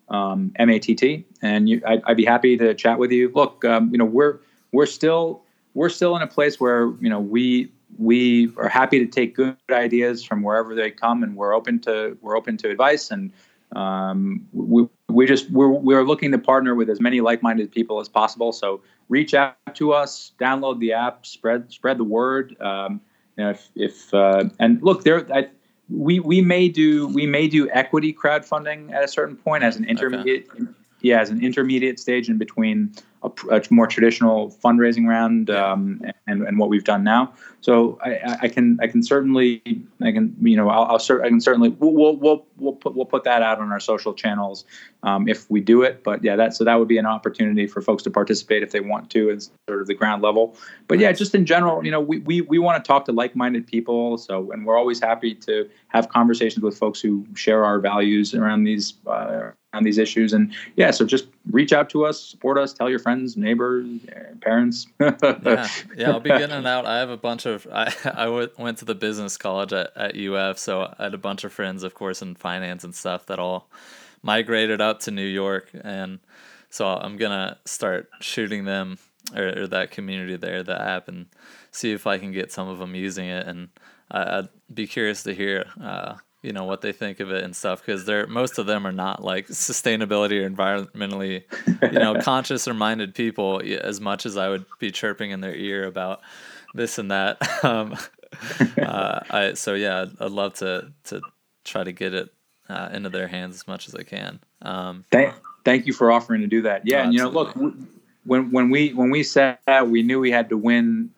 Um, M A T T, and you, I'd, I'd, be happy to chat with you. Look, um, you know, we're we're still we're still in a place where you know we we are happy to take good ideas from wherever they come, and we're open to we're open to advice, and um, we we just we're we're looking to partner with as many like-minded people as possible. So reach out to us, download the app, spread spread the word. Um, you know, if if uh, and look there, I, we we may do we may do equity crowdfunding at a certain point as an intermediate. Okay. Yeah, as an intermediate stage in between a, a more traditional fundraising round um, and, and what we've done now. So I, I, can I can certainly I can you know I'll, I'll I can certainly we'll we'll we'll put we'll put that out on our social channels um, if we do it. But yeah, that so that would be an opportunity for folks to participate if they want to as sort of the ground level. But yeah, just in general, you know, we we, we want to talk to like-minded people. So and we're always happy to have conversations with folks who share our values around these uh, on these issues. And yeah, so just reach out to us, support us, tell your friends, neighbors, parents. yeah, yeah, I'll be getting out. I have a bunch of. I I went to the business college at, at UF, so I had a bunch of friends, of course, in finance and stuff that all migrated up to New York, and so I'm gonna start shooting them or, or that community there, the app, and see if I can get some of them using it. And I, would be curious to hear. Uh, you know what they think of it and stuff because they're most of them are not like sustainability or environmentally you know conscious or minded people as much as I would be chirping in their ear about this and that. Um, uh, I so yeah, I'd, I'd, love to to try to get it uh, into their hands as much as I can. Um, thank thank you for offering to do that. Yeah, and you know, look, when when we when we said we knew we had to win.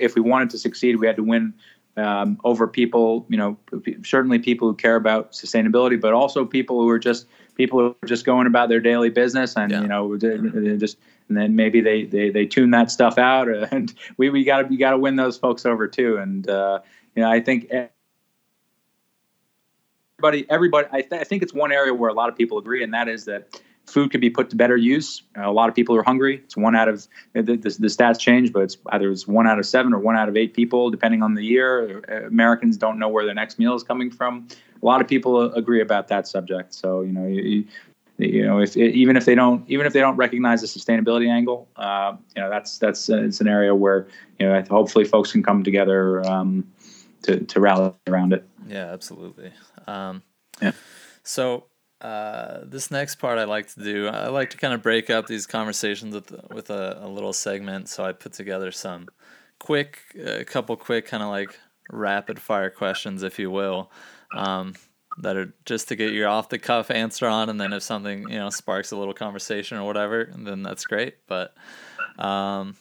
if we wanted to succeed, we had to win um, over people, you know, certainly people who care about sustainability, but also people who are just people who are just going about their daily business and yeah. you know just and then maybe they, they they tune that stuff out and we we got to we got to win those folks over too and uh, you know I think everybody everybody I, th- I think it's one area where a lot of people agree and that is that food could be put to better use. Uh, a lot of people are hungry. It's one out of the, the, the, stats change, but it's either it's one out of seven or one out of eight people, depending on the year. Uh, Americans don't know where their next meal is coming from. A lot of people agree about that subject. So you know, you, you know, if even if they don't even if they don't recognize the sustainability angle, uh, you know, that's that's uh, it's an area where you know hopefully folks can come together um, to to rally around it. Yeah, absolutely. Um, yeah. So uh, this next part I like to do, I like to kind of break up these conversations with with a, a little segment. So I put together some quick, a couple quick kind of like rapid fire questions, if you will, um, that are just to get your off the cuff answer on, and then if something you know sparks a little conversation or whatever, then that's great. But um,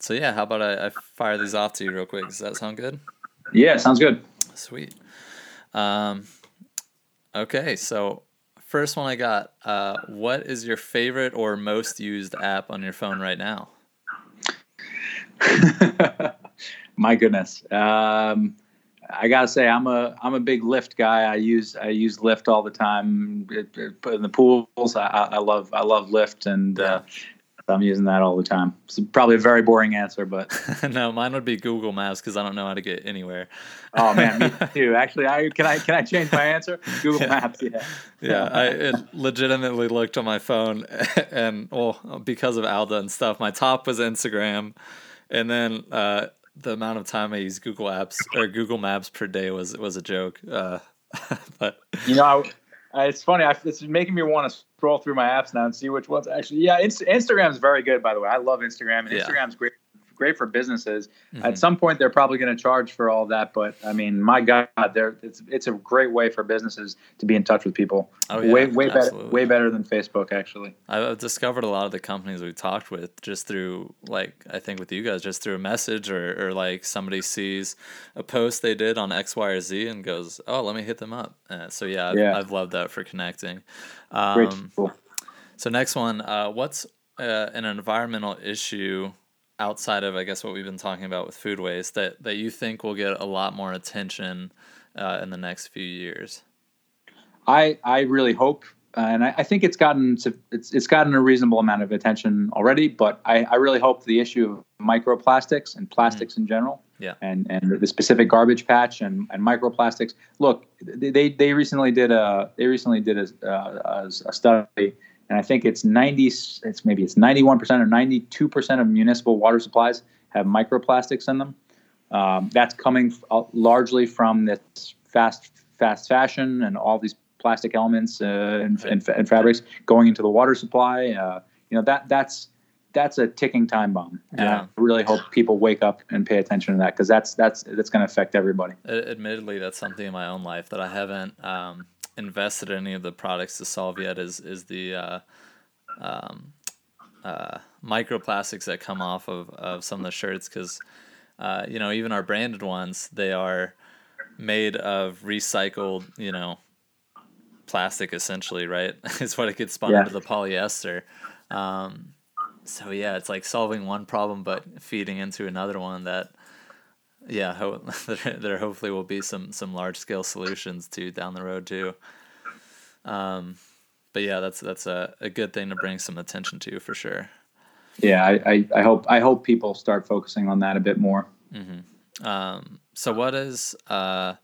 so yeah, how about I, I fire these off to you real quick? Does that sound good? Yeah, sounds good. Sweet. Um, okay, so first one I got. Uh, what is your favorite or most used app on your phone right now? My goodness. Um, I gotta say, I'm a I'm a big Lyft guy. I use I use Lyft all the time. In the pools, I, I love I love Lyft, and uh, I'm using that all the time. It's probably a very boring answer, but no, mine would be Google Maps because I don't know how to get anywhere. oh man, me too. Actually, I can I can I change my answer? Google yeah. Maps, yeah. yeah, I legitimately looked on my phone, and well, because of Alda and stuff, my top was Instagram, and then uh, the amount of time I use Google Apps or Google Maps per day was was a joke. Uh, but you know, I, Uh, it's funny. I, it's making me want to scroll through my apps now and see which ones actually. Yeah, Inst- Instagram's very good, by the way. I love Instagram, and yeah. Instagram's great great for businesses. Mm-hmm. At some point, they're probably going to charge for all that, but I mean, my God, there it's it's a great way for businesses to be in touch with people. Oh, yeah, way way better way better than Facebook actually. I've discovered a lot of the companies we talked with just through like I think with you guys just through a message or or like somebody sees a post they did on X Y or Z and goes, oh, let me hit them up. Uh, so yeah, I've, yeah. I've loved that for connecting. Um, great. Cool. So next one, uh, what's uh, an environmental issue outside of I guess what we've been talking about with food waste that that you think will get a lot more attention uh, in the next few years? I I really hope, uh, and I, I, think it's gotten it's it's gotten a reasonable amount of attention already. But I, I really hope the issue of microplastics and plastics mm. in general, yeah, and and the specific garbage patch and, and microplastics. Look, they they recently did a they recently did a, a, a study. And I think it's 90, it's maybe it's 91% or 92% of municipal water supplies have microplastics in them. Um, that's coming f- uh, largely from this fast fast fashion and all these plastic elements uh, and, and, and, fabrics going into the water supply. Uh, you know that that's that's a ticking time bomb. And yeah. I really hope people wake up and pay attention to that because that's that's that's going to affect everybody. Admittedly, that's something in my own life that I haven't um, invested in any of the products to solve yet. Is is the uh, um, uh, microplastics that come off of, of some of the shirts because uh, you know even our branded ones they are made of recycled you know plastic essentially right is what it gets spun yeah. into the polyester um, so yeah it's like solving one problem but feeding into another one that yeah ho- there, there hopefully will be some some large scale solutions to down the road too um, but yeah, that's that's a, a good thing to bring some attention to for sure. Yeah, I, I, I hope I hope people start focusing on that a bit more. Mm-hmm. Um, so, what is uh,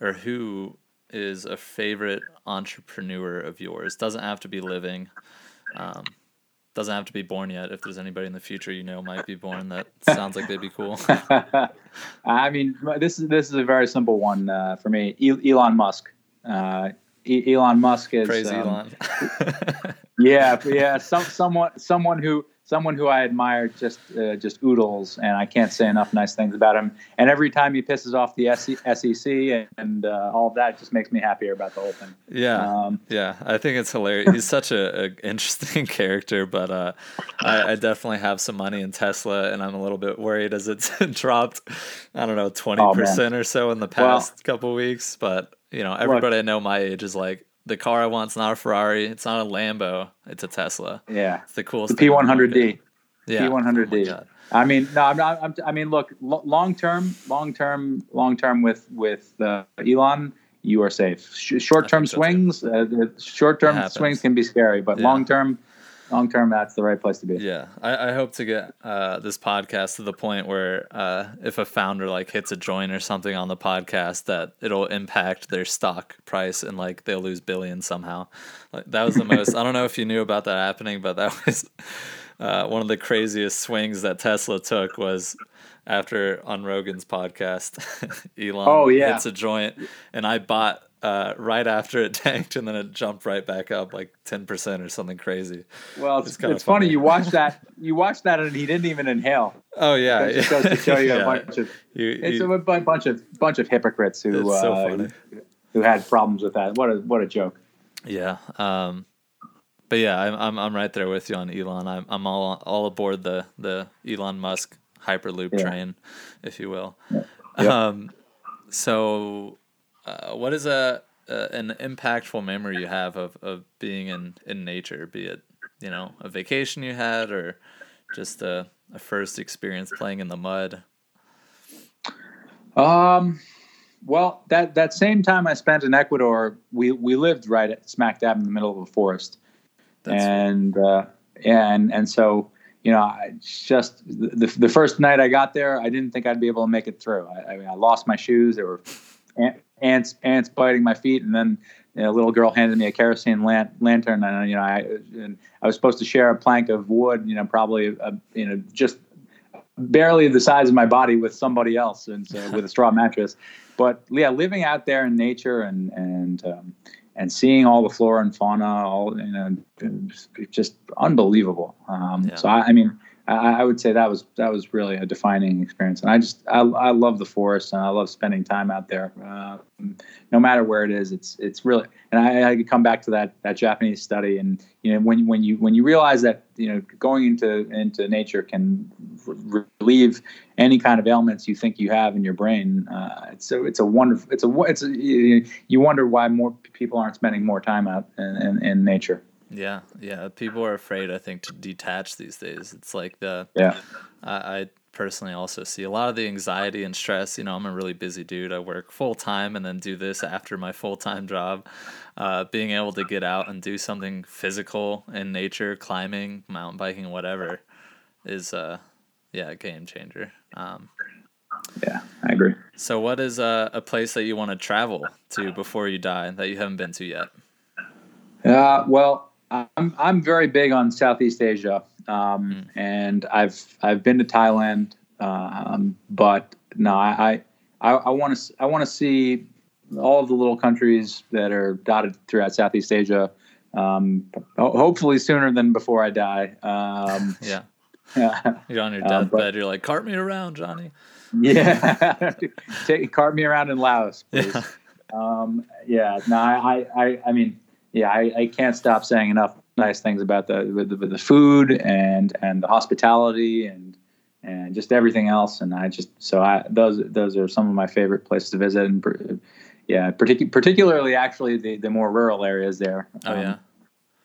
or who is a favorite entrepreneur of yours? Doesn't have to be living. Um, doesn't have to be born yet. If there's anybody in the future you know might be born, that sounds like they'd be cool. I mean, this is this is a very simple one uh, for me. Elon Musk. Uh, Elon Musk is praise um, Elon. yeah, yeah, some someone someone who someone who I admire just uh, just oodles, and I can't say enough nice things about him. And every time he pisses off the SEC and uh, all of that, just makes me happier about the whole thing. Yeah, um, yeah, I think it's hilarious. He's such a, a interesting character, but uh, I, I, definitely have some money in Tesla, and I'm a little bit worried as it's dropped. I don't know, twenty oh, percent or so in the past well, couple weeks, but you know, everybody Look, I know my age is like, the car I want is not a Ferrari. It's not a Lambo. It's a Tesla. Yeah, it's the coolest. The P100D. Yeah, P100D. Oh I mean, no, I'm not. I'm, i mean, look, long term, long term, long term with with uh, Elon, you are safe. Short term swings, uh, short term swings can be scary, but yeah. long term, long term, that's the right place to be. Yeah, I, I hope to get uh, this podcast to the point where uh, if a founder like hits a joint or something on the podcast, that it'll impact their stock price and like they'll lose billions somehow. Like that was the most. I don't know if you knew about that happening, but that was uh, one of the craziest swings that Tesla took was after on Rogan's podcast, Elon oh, yeah. hits a joint, and I bought uh, right after it tanked, and then it jumped right back up like ten percent or something crazy. Well, it's, it's, it's funny. You watch that. You watch that, and he didn't even inhale. Oh yeah, it goes to show you yeah. a bunch of. You, you, it's a bunch of bunch of hypocrites who uh, so who, had problems with that. What a what a joke. Yeah. Um, but yeah, I'm, I'm I'm right there with you on Elon. I'm I'm all all aboard the the Elon Musk Hyperloop yeah. train, if you will. Yeah. Um, so uh, what is a, a, an impactful memory you have of, of being in, in nature, be it you know a vacation you had or just a, a first experience playing in the mud? Um, well, that that same time I spent in Ecuador, we we lived right at smack dab in the middle of a forest, That's and uh, yeah, and and so you know, I just the the first night I got there, I didn't think I'd be able to make it through. I, I mean, I lost my shoes; there were ants ants biting my feet, and then you know, a little girl handed me a kerosene lan- lantern, and you know, I and I was supposed to share a plank of wood, you know, probably a, you know just barely the size of my body with somebody else, and so, with a straw mattress. But yeah, living out there in nature and and um, and seeing all the flora and fauna, all you know, just unbelievable. Um, yeah. So I, I mean, I, I, would say that was that was really a defining experience, and I just I, I love the forest and I love spending time out there. Uh, no matter where it is, it's it's really and I, I come back to that that Japanese study, and you know when when you when you realize that you know going into into nature can relieve any kind of ailments you think you have in your brain. Uh, it's a it's a wonderful it's a it's a, you wonder why more people aren't spending more time out in, in, in nature. Yeah, yeah. People are afraid, I think, to detach these days. It's like the yeah. I, I personally also see a lot of the anxiety and stress. You know, I'm a really busy dude. I work full time and then do this after my full time job. Uh, being able to get out and do something physical in nature, climbing, mountain biking, whatever, is uh, yeah, a game changer. Um, yeah, I agree. So, what is a, a place that you want to travel to before you die that you haven't been to yet? Uh, well, I'm I'm very big on Southeast Asia, um, mm. and I've I've been to Thailand, um, but no, I I want to I want to see all of the little countries that are dotted throughout Southeast Asia. Um, hopefully sooner than before I die. Um, yeah. You're on your uh, deathbed. Uh, you're like, cart me around, Johnny. Yeah. Take cart me around in Laos, please. Yeah. Um, yeah. No, I, I, I mean, yeah, I, I can't stop saying enough nice things about the with the, with the food and and the hospitality and and just everything else. And I just so I those those are some of my favorite places to visit. And yeah, partic- particularly actually the the more rural areas there. Oh um, yeah,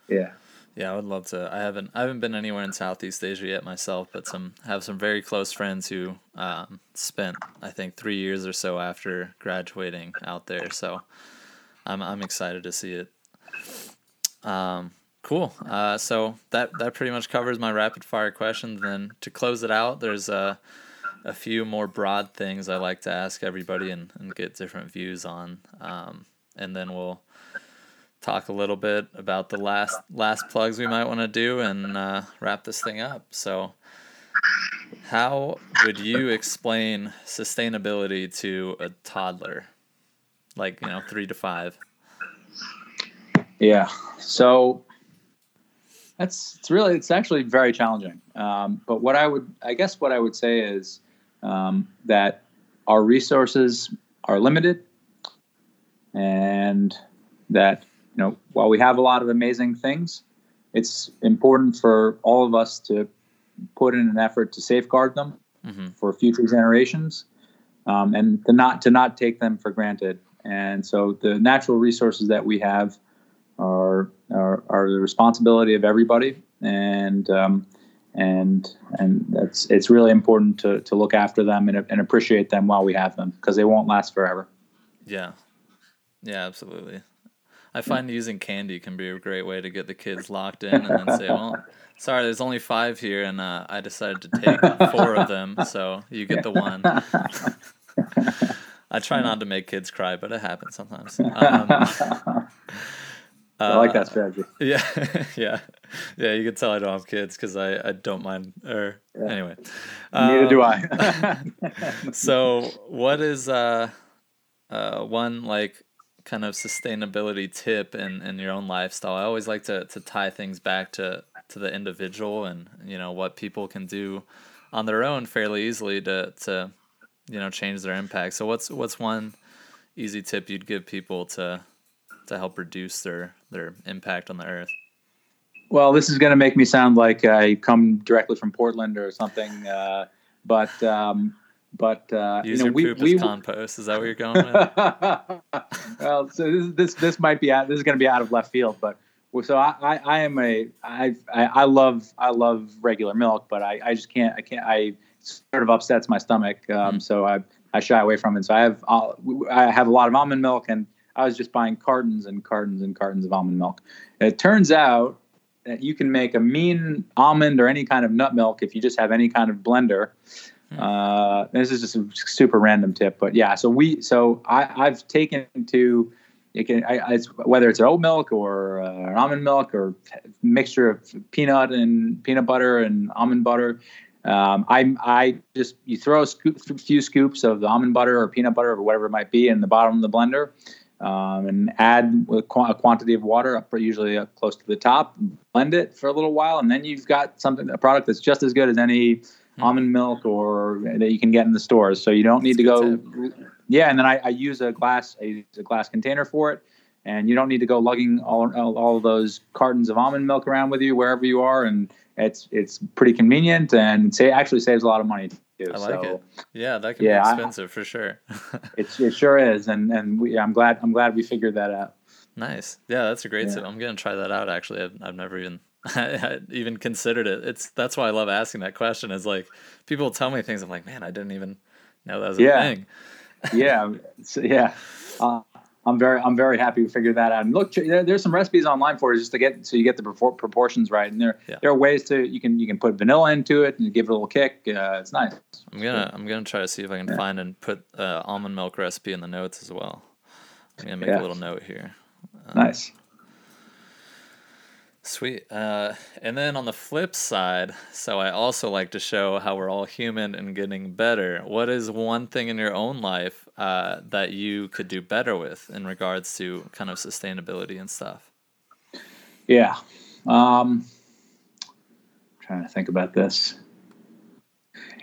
yeah. Yeah, I would love to. I haven't I haven't been anywhere in Southeast Asia yet myself, but some have some very close friends who um, spent I think three years or so after graduating out there. So I'm I'm excited to see it. Um, cool. Uh, so that that pretty much covers my rapid fire questions. then to close it out, there's a a few more broad things I like to ask everybody and, and get different views on. Um, and then we'll talk a little bit about the last last plugs we might want to do and uh, wrap this thing up. So, how would you explain sustainability to a toddler, like you know, three to five? Yeah. So that's it's really it's actually very challenging. Um, but what I would I guess what I would say is um, that our resources are limited, and that you know while we have a lot of amazing things, it's important for all of us to put in an effort to safeguard them mm-hmm. for future generations, um, and to not to not take them for granted. And so the natural resources that we have are are, are the responsibility of everybody, and um, and and that's it's really important to to look after them and, and appreciate them while we have them because they won't last forever. Yeah, yeah, absolutely. I find using candy can be a great way to get the kids locked in and then say, "Well, sorry, there's only five here, and uh, I decided to take four of them, so you get the one." I try not to make kids cry, but it happens sometimes. Um, I like that uh, strategy. Yeah, yeah, yeah. You can tell I don't have kids because I, I don't mind. Or yeah. anyway, neither um, do I. so, what is uh, uh, one like kind of sustainability tip in, in your own lifestyle? I always like to to tie things back to to the individual and you know what people can do on their own fairly easily to to you know change their impact. So, what's what's one easy tip you'd give people to to help reduce their their impact on the earth? Well, this is going to make me sound like I come directly from Portland or something, uh, but um, but uh, use you know, your we, poop we, as compost. Is that what you're going with? well, so this, this this might be out, this is going to be out of left field, but so I, I, I am a I, I love I love regular milk, but I, I just can't I can't I sort of upsets my stomach, um, mm. so I I shy away from it. So I have I have a lot of almond milk and I was just buying cartons and cartons and cartons of almond milk. It turns out that you can make a mean almond or any kind of nut milk if you just have any kind of blender. Hmm. Uh, this is just a super random tip, but yeah. So we, so I, I've taken to it can I, it's, whether it's oat milk or uh, almond milk or mixture of peanut and peanut butter and almond butter. Um, I I just you throw a scoop, few scoops of the almond butter or peanut butter or whatever it might be in the bottom of the blender, um, and add a quantity of water up usually up close to the top blend it for a little while and then you've got something a product that's just as good as any mm-hmm. almond milk or that you can get in the stores so you don't need that's to go tip. yeah and then I, I use a glass a, a, glass container for it and you don't need to go lugging all, all of those cartons of almond milk around with you wherever you are and it's it's pretty convenient and say actually saves a lot of money too. I like so, it. Yeah, that can yeah, be expensive I, for sure. it, it sure is, and and we, I'm glad I'm glad we figured that out. Nice. Yeah, that's a great yeah. tip. I'm gonna try that out. Actually, I've, I've never even even considered it. It's that's why I love asking that question. Is like people tell me things. I'm like, man, I didn't even know that was Yeah. a thing. yeah, so, yeah. Uh, I'm very, I'm very happy we figured that out. And look, there, there's some recipes online for it just to get so you get the proportions right. And there, Yeah. there are ways to you can you can put vanilla into it and give it a little kick. Uh, it's nice. I'm gonna I'm gonna try to see if I can find and put uh, almond milk recipe in the notes as well. I'm gonna make Yeah. a little note here. Nice. Sweet. Uh, and then on the flip side, so I also like to show how we're all human and getting better. What is one thing in your own life uh, that you could do better with in regards to kind of sustainability and stuff? Yeah. Um, trying to think about this.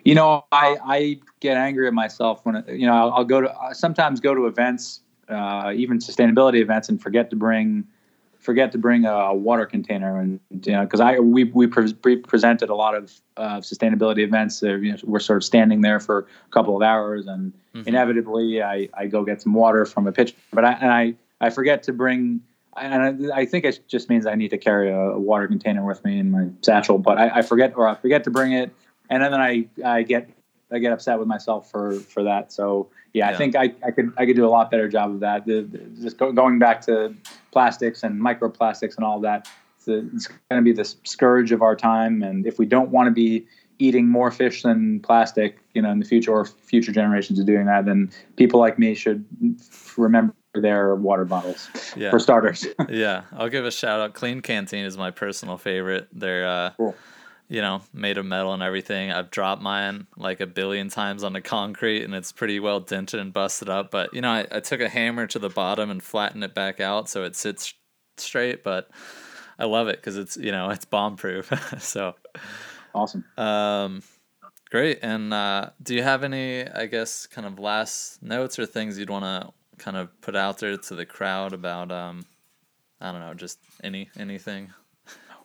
You know, I, I get angry at myself when you know I'll, I'll go to I sometimes go to events, uh, even sustainability events, and forget to bring forget to bring a water container and you know because I we we, pre- we presented a lot of uh, sustainability events. Uh, you know, we're sort of standing there for a couple of hours, and Mhm. inevitably I, I go get some water from a pitcher, but I and I I forget to bring. And I, I think it just means I need to carry a, a water container with me in my satchel, but I, I forget or I forget to bring it, and then I, I get I get upset with myself for for that. So yeah, Yeah. I think I, I could I could do a lot better job of that. The, the, just go, going back to plastics and microplastics and all that. It's, a- it's going to be the scourge of our time, and if we don't want to be eating more fish than plastic, you know, in the future or future generations are doing that, then people like me should remember their water bottles Yeah. for starters. yeah, I'll give a shout out. Klean Kanteen is my personal favorite. They're uh, Cool. You know made of metal and everything. I've dropped mine like a billion times on the concrete, and it's pretty well dented and busted up. But you know, I, I took a hammer to the bottom and flattened it back out so it sits straight. But I love it because it's you know it's bomb proof. so awesome. um, great. And uh, do you have any, I guess, kind of last notes or things you'd want to kind of put out there to the crowd about, um, I don't know, just any anything?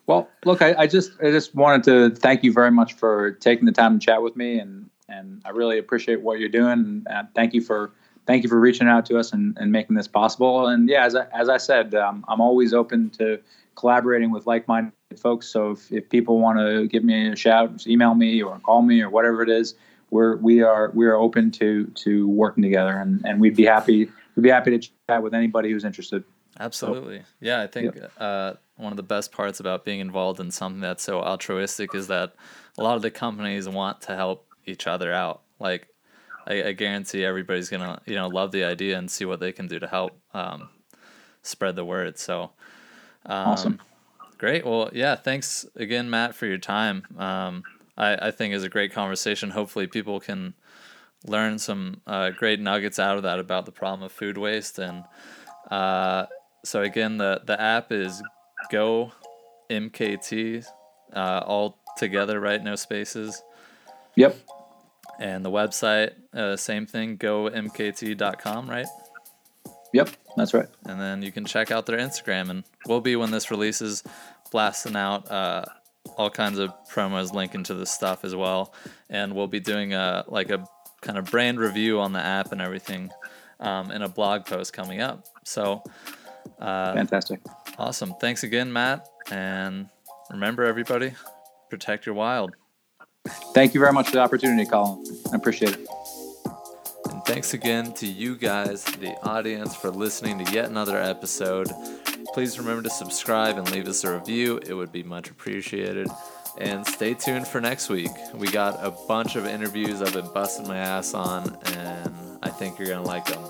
Well, look, I, I just I just wanted to thank you very much for taking the time to chat with me, and and I really appreciate what you're doing. And thank you for thank you for reaching out to us and, and making this possible. And yeah, as I, as I said, um, I'm always open to collaborating with like-minded folks. So if, if people want to give me a shout, email me or call me or whatever it is, we're we are we are open to to working together, and, and we'd be happy we'd be happy to chat with anybody who's interested. Absolutely. Yeah, I think uh, one of the best parts about being involved in something that's so altruistic is that a lot of the companies want to help each other out. Like, I, I guarantee everybody's gonna you know love the idea and see what they can do to help um, spread the word. So, um, Awesome. Great. Well, yeah. Thanks again, Matt, for your time. Um, I, I think is a great conversation. Hopefully, people can learn some uh, great nuggets out of that about the problem of food waste. And uh, so again, the the app is Go MKT, uh, all together, right? No spaces. Yep. And the website, uh, same thing, gomkt.com, right? Yep. That's right. and then you can check out their Instagram. And we'll be when this releases, blasting out uh, all kinds of promos linking to this stuff as well. And we'll be doing a like a kind of brand review on the app and everything um, in a blog post coming up. So uh, Fantastic. awesome! Thanks again, Matt. And remember, everybody, protect your wild. Thank you very much for the opportunity, Colin. I appreciate it. And thanks again to you guys, the audience, for listening to yet another episode. Please remember to subscribe and leave us a review. It would be much appreciated. And stay tuned for next week. We got a bunch of interviews I've been busting my ass on, and I think you're going to like them.